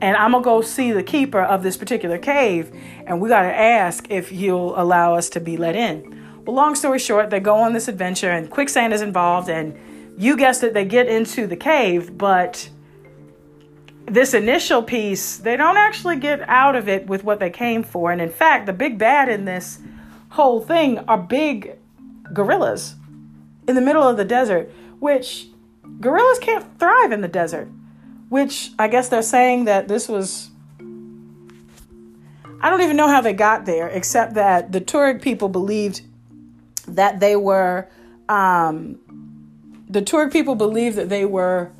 and I'm gonna go see the keeper of this particular cave, and we gotta ask if he'll allow us to be let in. Well, long story short, they go on this adventure, and quicksand is involved, and you guessed it, they get into the cave, but this initial piece, they don't actually get out of it with what they came for. And in fact, the big bad in this whole thing are big gorillas in the middle of the desert, which gorillas can't thrive in the desert. Which I guess they're saying that this was. I don't even know how they got there, except that the Tuareg people believed that they were. Um, the Tuareg people believed that they were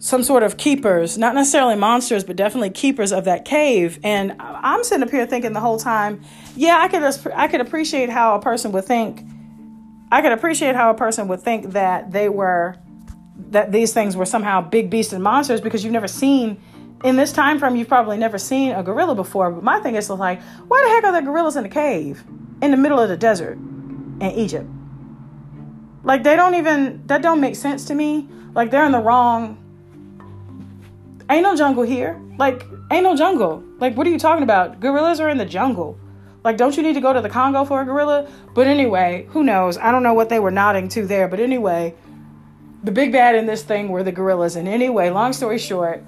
some sort of keepers, not necessarily monsters, but definitely keepers of that cave. And I'm sitting up here thinking the whole time, yeah, I could I could appreciate how a person would think. I could appreciate how a person would think that they were that these things were somehow big beasts and monsters because you've never seen in this time frame you've probably never seen a gorilla before. But my thing is like, why the heck are there gorillas in a cave in the middle of the desert in Egypt? Like they don't even that don't make sense to me. Like they're in the wrong Ain't no jungle here. Like, ain't no jungle. Like, what are you talking about? Gorillas are in the jungle. Like, don't you need to go to the Congo for a gorilla? But anyway, who knows? I don't know what they were nodding to there. But anyway, the big bad in this thing were the gorillas. And anyway, long story short,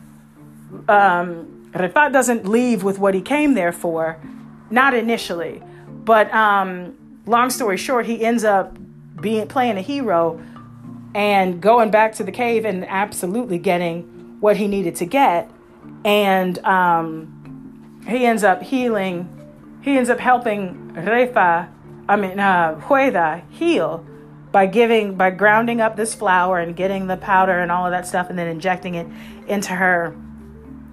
um, Rifat doesn't leave with what he came there for, not initially. But um, long story short, he ends up being playing a hero and going back to the cave and absolutely getting what he needed to get. And um, he ends up healing, he ends up helping Refa, I mean, uh, Hueda heal by giving, by grounding up this flower and getting the powder and all of that stuff and then injecting it into her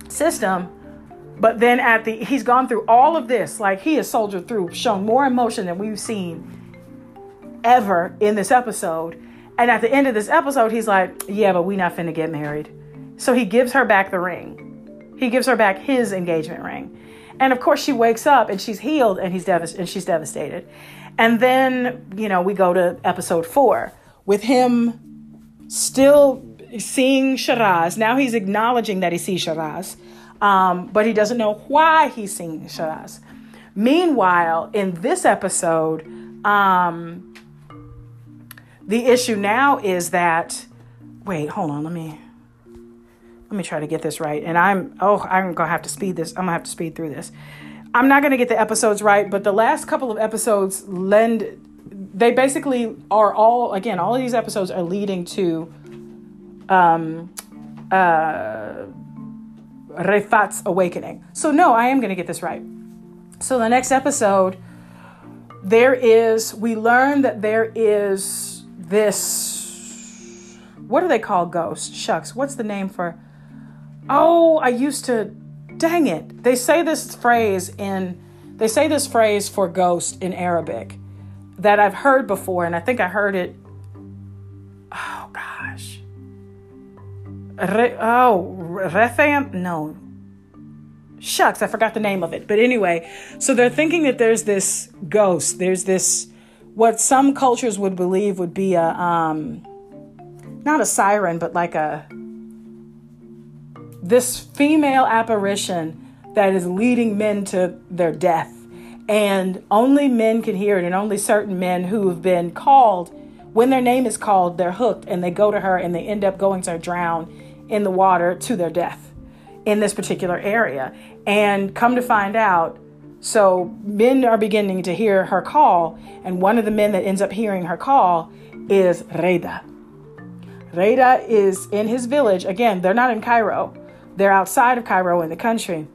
system. But then at the, he's gone through all of this, like he has soldiered through, shown more emotion than we've seen ever in this episode. And at the end of this episode, he's like, yeah, but we not finna get married. So he gives her back the ring. He gives her back his engagement ring. And of course, she wakes up and she's healed and he's devast- and she's devastated. And then, you know, we go to episode four with him still seeing Shiraz. Now he's acknowledging that he sees Shiraz, um, but he doesn't know why he's seeing Shiraz. Meanwhile, in this episode, um, the issue now is that. Wait, hold on. Let me let me try to get this right. And I'm oh, I'm gonna have to speed this. I'm gonna have to speed through this. I'm not gonna get the episodes right, but the last couple of episodes lend they basically are all again, all of these episodes are leading to um uh Refat's awakening. So no, I am gonna get this right. So the next episode, there is we learn that there is this what do they call ghosts? Shucks, what's the name for Oh, I used to. Dang it. They say this phrase in. They say this phrase for ghost in Arabic that I've heard before, and I think I heard it. Oh gosh. Re, oh, refam? No. Shucks, I forgot the name of it. But anyway, so they're thinking that there's this ghost. There's this, what some cultures would believe would be a, um, not a siren, but like a, this female apparition that is leading men to their death. And only men can hear it, and only certain men who have been called, when their name is called, they're hooked and they go to her and they end up going to drown in the water to their death in this particular area. And come to find out, so men are beginning to hear her call, and one of the men that ends up hearing her call is Reda. Reda is in his village. Again, they're not in Cairo. They're outside of Cairo in the country.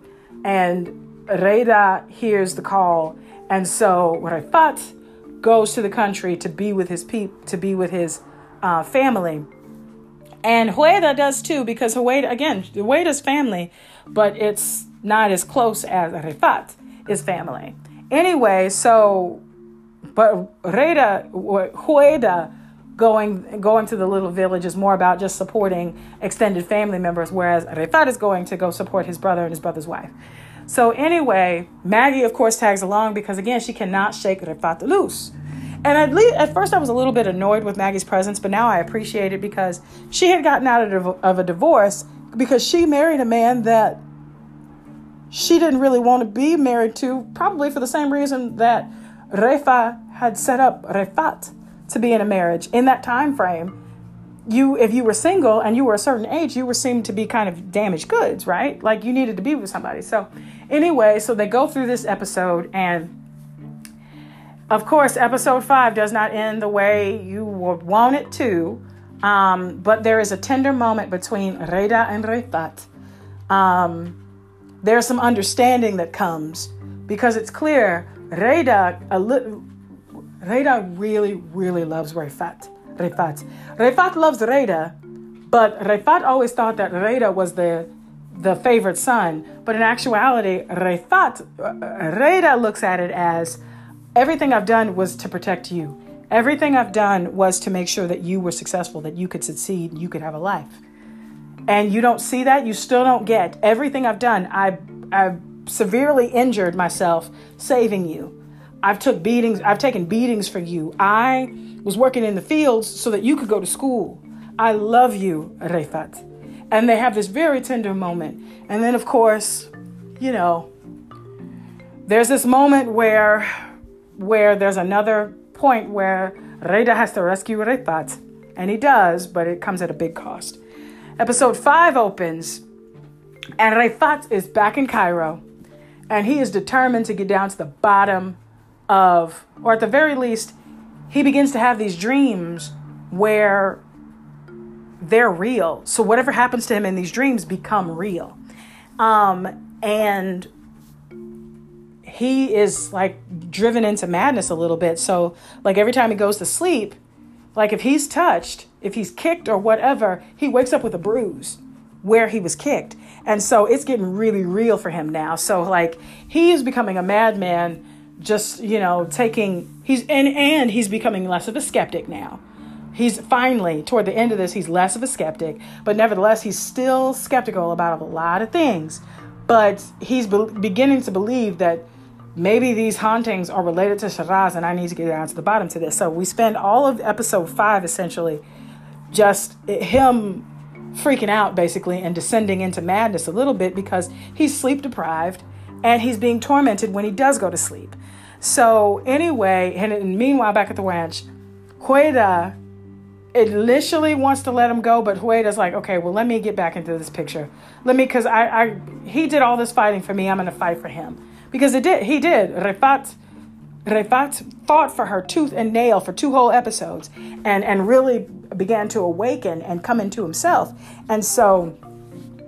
And Reda hears the call. And so Rafat goes to the country to be with his peop, to be with his uh, family. And Hueda does too, because Hueda, again, Hueda's family, but it's not as close as Rafat is family. Anyway, so, but Reda, Hueda going going to the little village is more about just supporting extended family members, whereas Rifat is going to go support his brother and his brother's wife. So anyway, Maggie of course tags along because again she cannot shake Rifat loose. And at least at first I was a little bit annoyed with Maggie's presence, but now I appreciate it because she had gotten out of, of a divorce because she married a man that she didn't really want to be married to, probably for the same reason that Refa had set up Refat to be in a marriage in that time frame. You, if you were single and you were a certain age, you were seen to be kind of damaged goods, right? Like you needed to be with somebody. So, anyway, so they go through this episode, and of course, episode five does not end the way you would want it to. Um, but there is a tender moment between Reda and Refat. Um, there's some understanding that comes because it's clear Reda, a li- Reda really, really loves Refat. Refat. Refat loves Reda, but Refat always thought that Reda was the the favorite son. But in actuality, Refat, uh, Reda looks at it as everything I've done was to protect you. Everything I've done was to make sure that you were successful, that you could succeed, you could have a life. And you don't see that, you still don't get everything I've done. I I've severely injured myself saving you. I've took beatings, I've taken beatings for you. I was working in the fields so that you could go to school. I love you, Refat. And they have this very tender moment. And then of course, you know, there's this moment where where there's another point where Reda has to rescue Refat. And he does, but it comes at a big cost. Episode 5 opens, and Refat is back in Cairo, and he is determined to get down to the bottom of, or at the very least, he begins to have these dreams where they're real. So whatever happens to him in these dreams become real. Um, and he is like driven into madness a little bit. So, like every time he goes to sleep, like if he's touched, if he's kicked or whatever, he wakes up with a bruise where he was kicked. And so it's getting really real for him now. So, like, he is becoming a madman, just, you know, taking, he's, and, and he's becoming less of a skeptic now. He's finally, toward the end of this, he's less of a skeptic, but nevertheless, he's still skeptical about a lot of things. But he's be- beginning to believe that maybe these hauntings are related to Shiraz and I need to get down to the bottom to this. So we spend all of episode five essentially just him freaking out basically and descending into madness a little bit because he's sleep deprived and he's being tormented when he does go to sleep. So anyway, and meanwhile back at the ranch, Hueda initially wants to let him go, but Hueda's like, okay, well let me get back into this picture. Let me, cause I, I he did all this fighting for me. I'm gonna fight for him because it did. He did. Refat, Refat fought for her tooth and nail for two whole episodes, and and really began to awaken and come into himself. And so,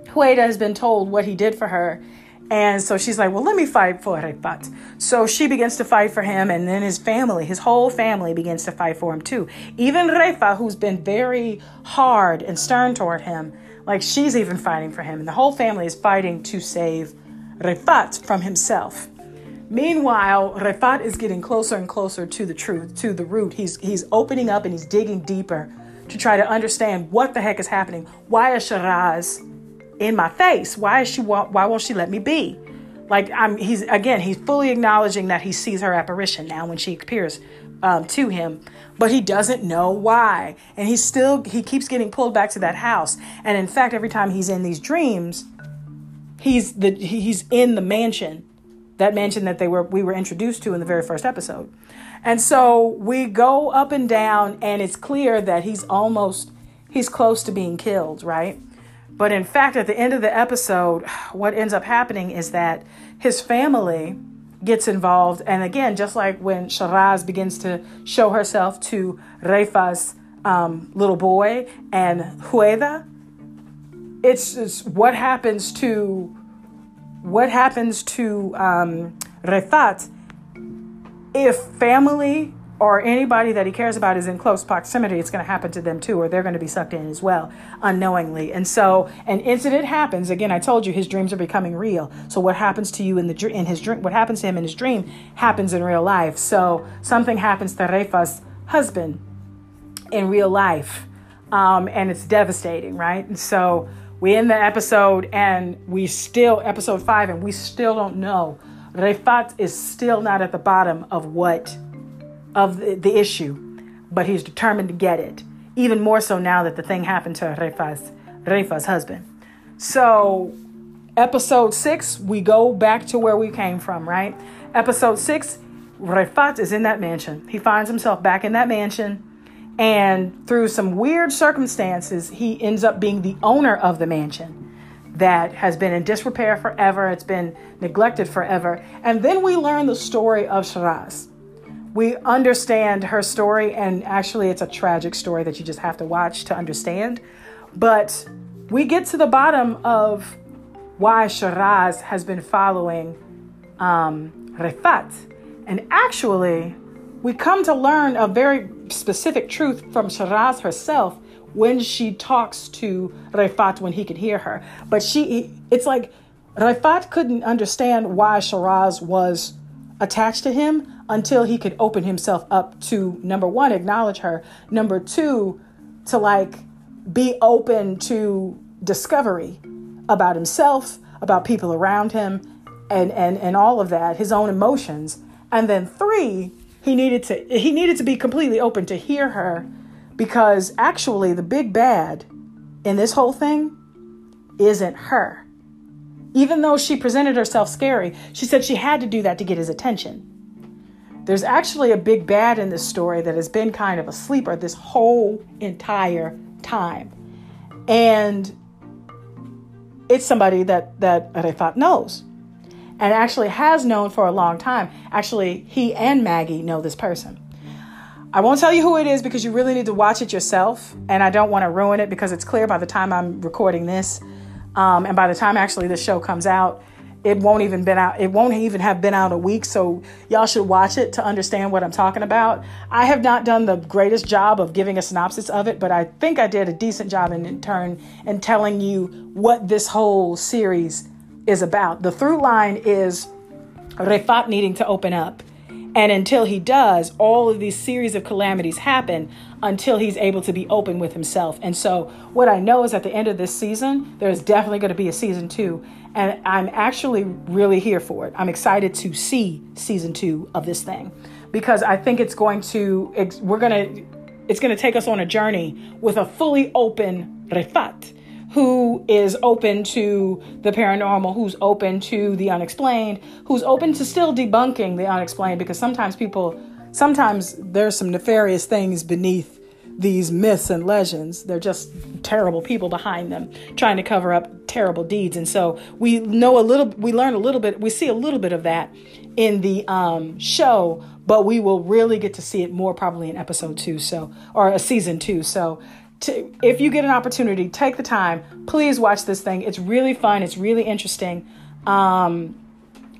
Hueda has been told what he did for her. And so she's like, well, let me fight for Refat. So she begins to fight for him, and then his family, his whole family begins to fight for him too. Even Refa, who's been very hard and stern toward him, like she's even fighting for him. And the whole family is fighting to save Refat from himself. Meanwhile, Refat is getting closer and closer to the truth, to the root. He's he's opening up and he's digging deeper to try to understand what the heck is happening. Why is Shiraz in my face? Why is she why won't she let me be? Like I'm he's again, he's fully acknowledging that he sees her apparition now when she appears um, to him, but he doesn't know why. And he's still he keeps getting pulled back to that house. And in fact, every time he's in these dreams, he's the he's in the mansion that mansion that they were we were introduced to in the very first episode and so we go up and down and it's clear that he's almost he's close to being killed right but in fact at the end of the episode what ends up happening is that his family gets involved. And again just like when Shiraz begins to show herself to Refa's um, little boy and Hueda it's just what happens to what happens to um, Refat if family or anybody that he cares about is in close proximity, it's going to happen to them too, or they're going to be sucked in as well, unknowingly. And so, an incident happens. Again, I told you his dreams are becoming real. So, what happens to you in the in his dream, what happens to him in his dream, happens in real life. So, something happens to Refa's husband in real life, um, and it's devastating, right? And so, we end the episode and we still, episode five, and we still don't know. Refat is still not at the bottom of what, of the, the issue, but he's determined to get it. Even more so now that the thing happened to Refa's, Refa's husband. So, episode six, we go back to where we came from, right? Episode six, Rifat is in that mansion. He finds himself back in that mansion, and through some weird circumstances, he ends up being the owner of the mansion that has been in disrepair forever. It's been neglected forever. And then we learn the story of Shiraz. We understand her story, and actually, it's a tragic story that you just have to watch to understand. But we get to the bottom of why Shiraz has been following um, Rifat. And actually, we come to learn a very specific truth from Shiraz herself when she talks to Rifat when he could hear her. But she, it's like Rifat couldn't understand why Shiraz was attached to him until he could open himself up to number one, acknowledge her, number two, to like be open to discovery about himself, about people around him, and and and all of that, his own emotions. And then three, he needed to he needed to be completely open to hear her because actually, the big bad in this whole thing isn't her. Even though she presented herself scary, she said she had to do that to get his attention. There's actually a big bad in this story that has been kind of a sleeper this whole entire time. And it's somebody that, that Rifat knows and actually has known for a long time. Actually, he and Maggie know this person. I won't tell you who it is because you really need to watch it yourself. And I don't want to ruin it because it's clear by the time I'm recording this. Um, and by the time actually the show comes out, it won't even been out. It won't even have been out a week. So y'all should watch it to understand what I'm talking about. I have not done the greatest job of giving a synopsis of it, but I think I did a decent job in, in turn in telling you what this whole series is about. The through line is Rifat needing to open up and until he does, all of these series of calamities happen until he's able to be open with himself. And so, what I know is at the end of this season, there's definitely going to be a season two. And I'm actually really here for it. I'm excited to see season two of this thing because I think it's going to, we're going to, it's going to take us on a journey with a fully open Rifat who is open to the paranormal, who's open to the unexplained, who's open to still debunking the unexplained because sometimes people, sometimes there's some nefarious things beneath these myths and legends. They're just terrible people behind them trying to cover up terrible deeds. And so we know a little, we learn a little bit, we see a little bit of that in the um, show, but we will really get to see it more probably in episode two. So, or a season two. So to, if you get an opportunity, take the time. Please watch this thing. It's really fun. It's really interesting. Um,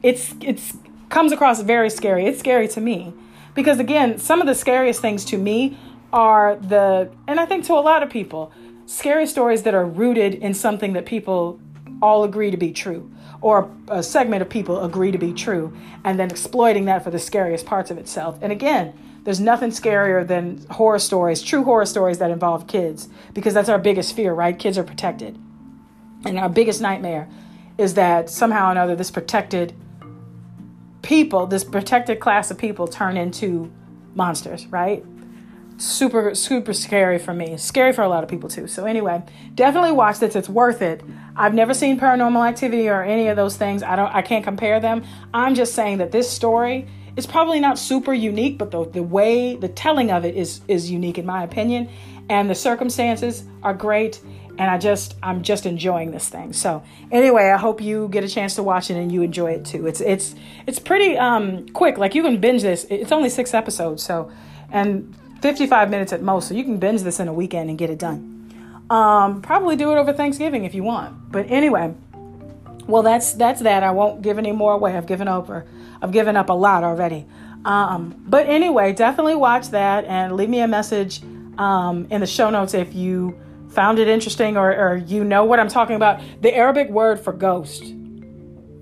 it's it's comes across very scary. It's scary to me because again, some of the scariest things to me are the and I think to a lot of people, scary stories that are rooted in something that people all agree to be true or a segment of people agree to be true and then exploiting that for the scariest parts of itself. And again, there's nothing scarier than horror stories, true horror stories that involve kids, because that's our biggest fear, right? Kids are protected. And our biggest nightmare is that somehow or another this protected people, this protected class of people turn into monsters, right? Super, super scary for me. Scary for a lot of people too. So, anyway, definitely watch this. It's worth it. I've never seen paranormal activity or any of those things. I don't I can't compare them. I'm just saying that this story is probably not super unique, but the, the way the telling of it is is unique in my opinion, and the circumstances are great. And I just I'm just enjoying this thing. So anyway, I hope you get a chance to watch it and you enjoy it too. It's it's it's pretty um, quick. Like you can binge this. It's only six episodes, so and 55 minutes at most. So you can binge this in a weekend and get it done. Um, probably do it over Thanksgiving if you want. But anyway, well that's that's that. I won't give any more away. I've given over I've given up a lot already. Um, but anyway, definitely watch that and leave me a message um, in the show notes if you found it interesting or, or you know what I'm talking about. The Arabic word for ghost.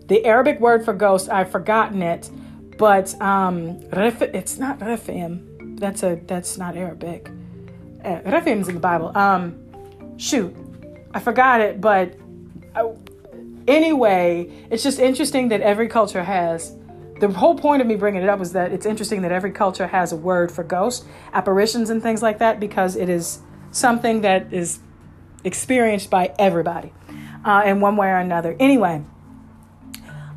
The Arabic word for ghost, I've forgotten it, but um, it's not rifim. That's a that's not Arabic. Uh, is in the Bible. Um, shoot, I forgot it, but uh, anyway, it's just interesting that every culture has the whole point of me bringing it up was that it's interesting that every culture has a word for ghosts, apparitions, and things like that because it is something that is experienced by everybody. uh, in one way or another. Anyway,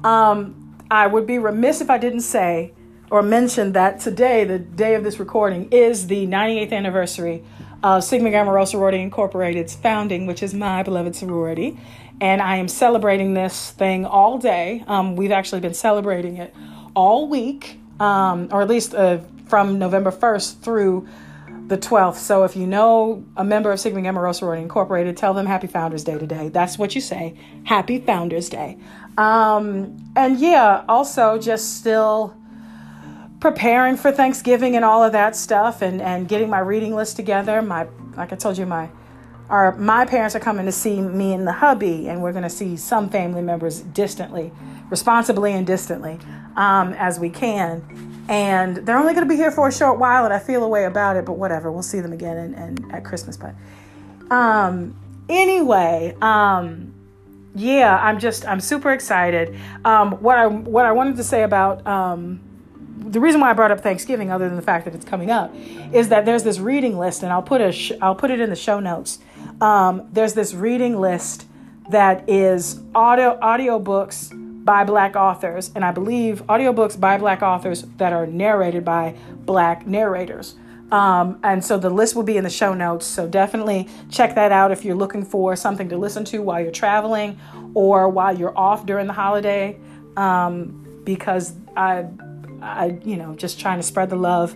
um, I would be remiss if I didn't say or mention that today, the day of this recording, is the 98th anniversary of Sigma Gamma Rho Sorority Incorporated's founding, which is my beloved sorority. And I am celebrating this thing all day. Um, we've actually been celebrating it all week, um, or at least uh, from November 1st through the 12th. So if you know a member of Sigma Gamma Rho Sorority Incorporated, tell them Happy Founders Day today. That's what you say. Happy Founders Day. Um, and yeah, also just still preparing for Thanksgiving and all of that stuff and, and getting my reading list together. My like I told you, my our my parents are coming to see me and the hubby, and we're gonna see some family members distantly, responsibly and distantly, um, as we can. And they're only gonna be here for a short while, and I feel a way about it, but whatever. We'll see them again and, and at Christmas. But um anyway, um yeah, I'm just I'm super excited. Um, what I what I wanted to say about um, the reason why I brought up Thanksgiving, other than the fact that it's coming up, is that there's this reading list, and I'll put a sh- I'll put it in the show notes. Um, there's this reading list that is audio audiobooks by black authors, and I believe audiobooks by black authors that are narrated by black narrators. Um, and so the list will be in the show notes. So definitely check that out if you're looking for something to listen to while you're traveling or while you're off during the holiday. Um, because I, I, you know, just trying to spread the love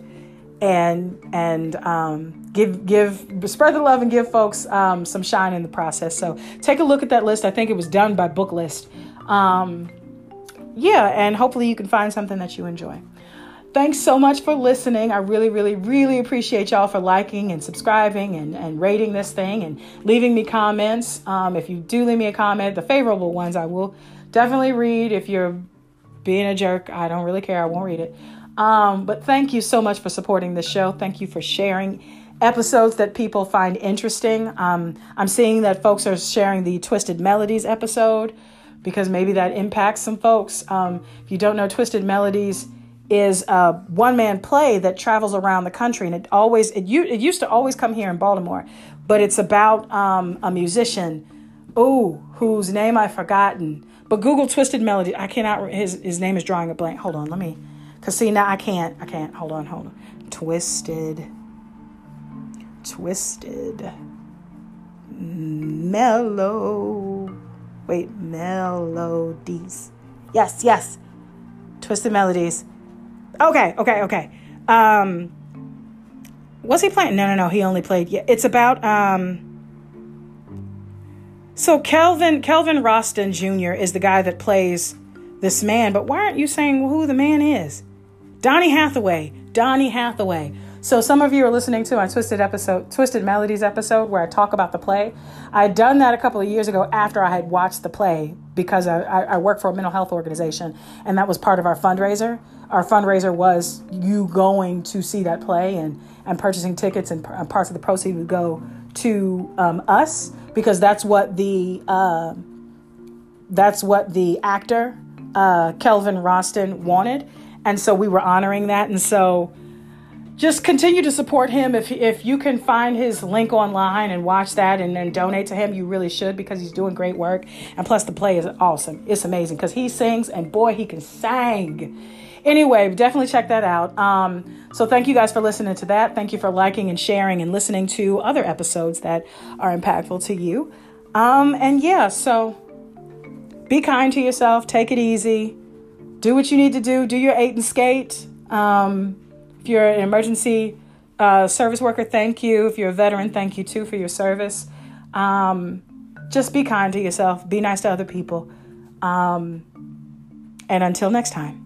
and and um, give give spread the love and give folks um, some shine in the process. So take a look at that list. I think it was done by Booklist. Um, yeah, and hopefully you can find something that you enjoy. Thanks so much for listening. I really, really, really appreciate y'all for liking and subscribing and, and rating this thing and leaving me comments. Um, if you do leave me a comment, the favorable ones I will definitely read. If you're being a jerk, I don't really care. I won't read it. Um, but thank you so much for supporting the show. Thank you for sharing episodes that people find interesting. Um, I'm seeing that folks are sharing the Twisted Melodies episode because maybe that impacts some folks. Um, if you don't know Twisted Melodies, is a one man play that travels around the country, and it always it, it used to always come here in Baltimore, but it's about um, a musician, oh, whose name I've forgotten. But Google Twisted Melody. I cannot. His his name is drawing a blank. Hold on, let me. Cause see now I can't. I can't. Hold on. Hold on. Twisted. Twisted. Mellow. Wait, melodies. Yes, yes. Twisted melodies. Okay, okay, okay. Um, was he playing? No, no, no. He only played. Yeah, it's about. Um, so Kelvin Kelvin Roston Jr. is the guy that plays this man. But why aren't you saying who the man is? Donny Hathaway. Donny Hathaway. So some of you are listening to my Twisted episode, Twisted Melodies episode, where I talk about the play. I had done that a couple of years ago after I had watched the play because I, I, work for a mental health organization, and that was part of our fundraiser. Our fundraiser was you going to see that play and and purchasing tickets, and, and parts of the proceeds would go to um, us because that's what the uh, that's what the actor uh, Kelvin Roston wanted, and so we were honoring that, and so just continue to support him. If if you can find his link online and watch that and then donate to him, you really should because he's doing great work. And plus, the play is awesome. It's amazing because he sings and boy, he can sing. Anyway, definitely check that out. Um, so thank you guys for listening to that. Thank you for liking and sharing and listening to other episodes that are impactful to you. Um, and yeah, so be kind to yourself. Take it easy. Do what you need to do. Do your eight and skate. Um, if you're an emergency uh, service worker, thank you. If you're a veteran, thank you too for your service. Um, just be kind to yourself, be nice to other people. Um, and until next time.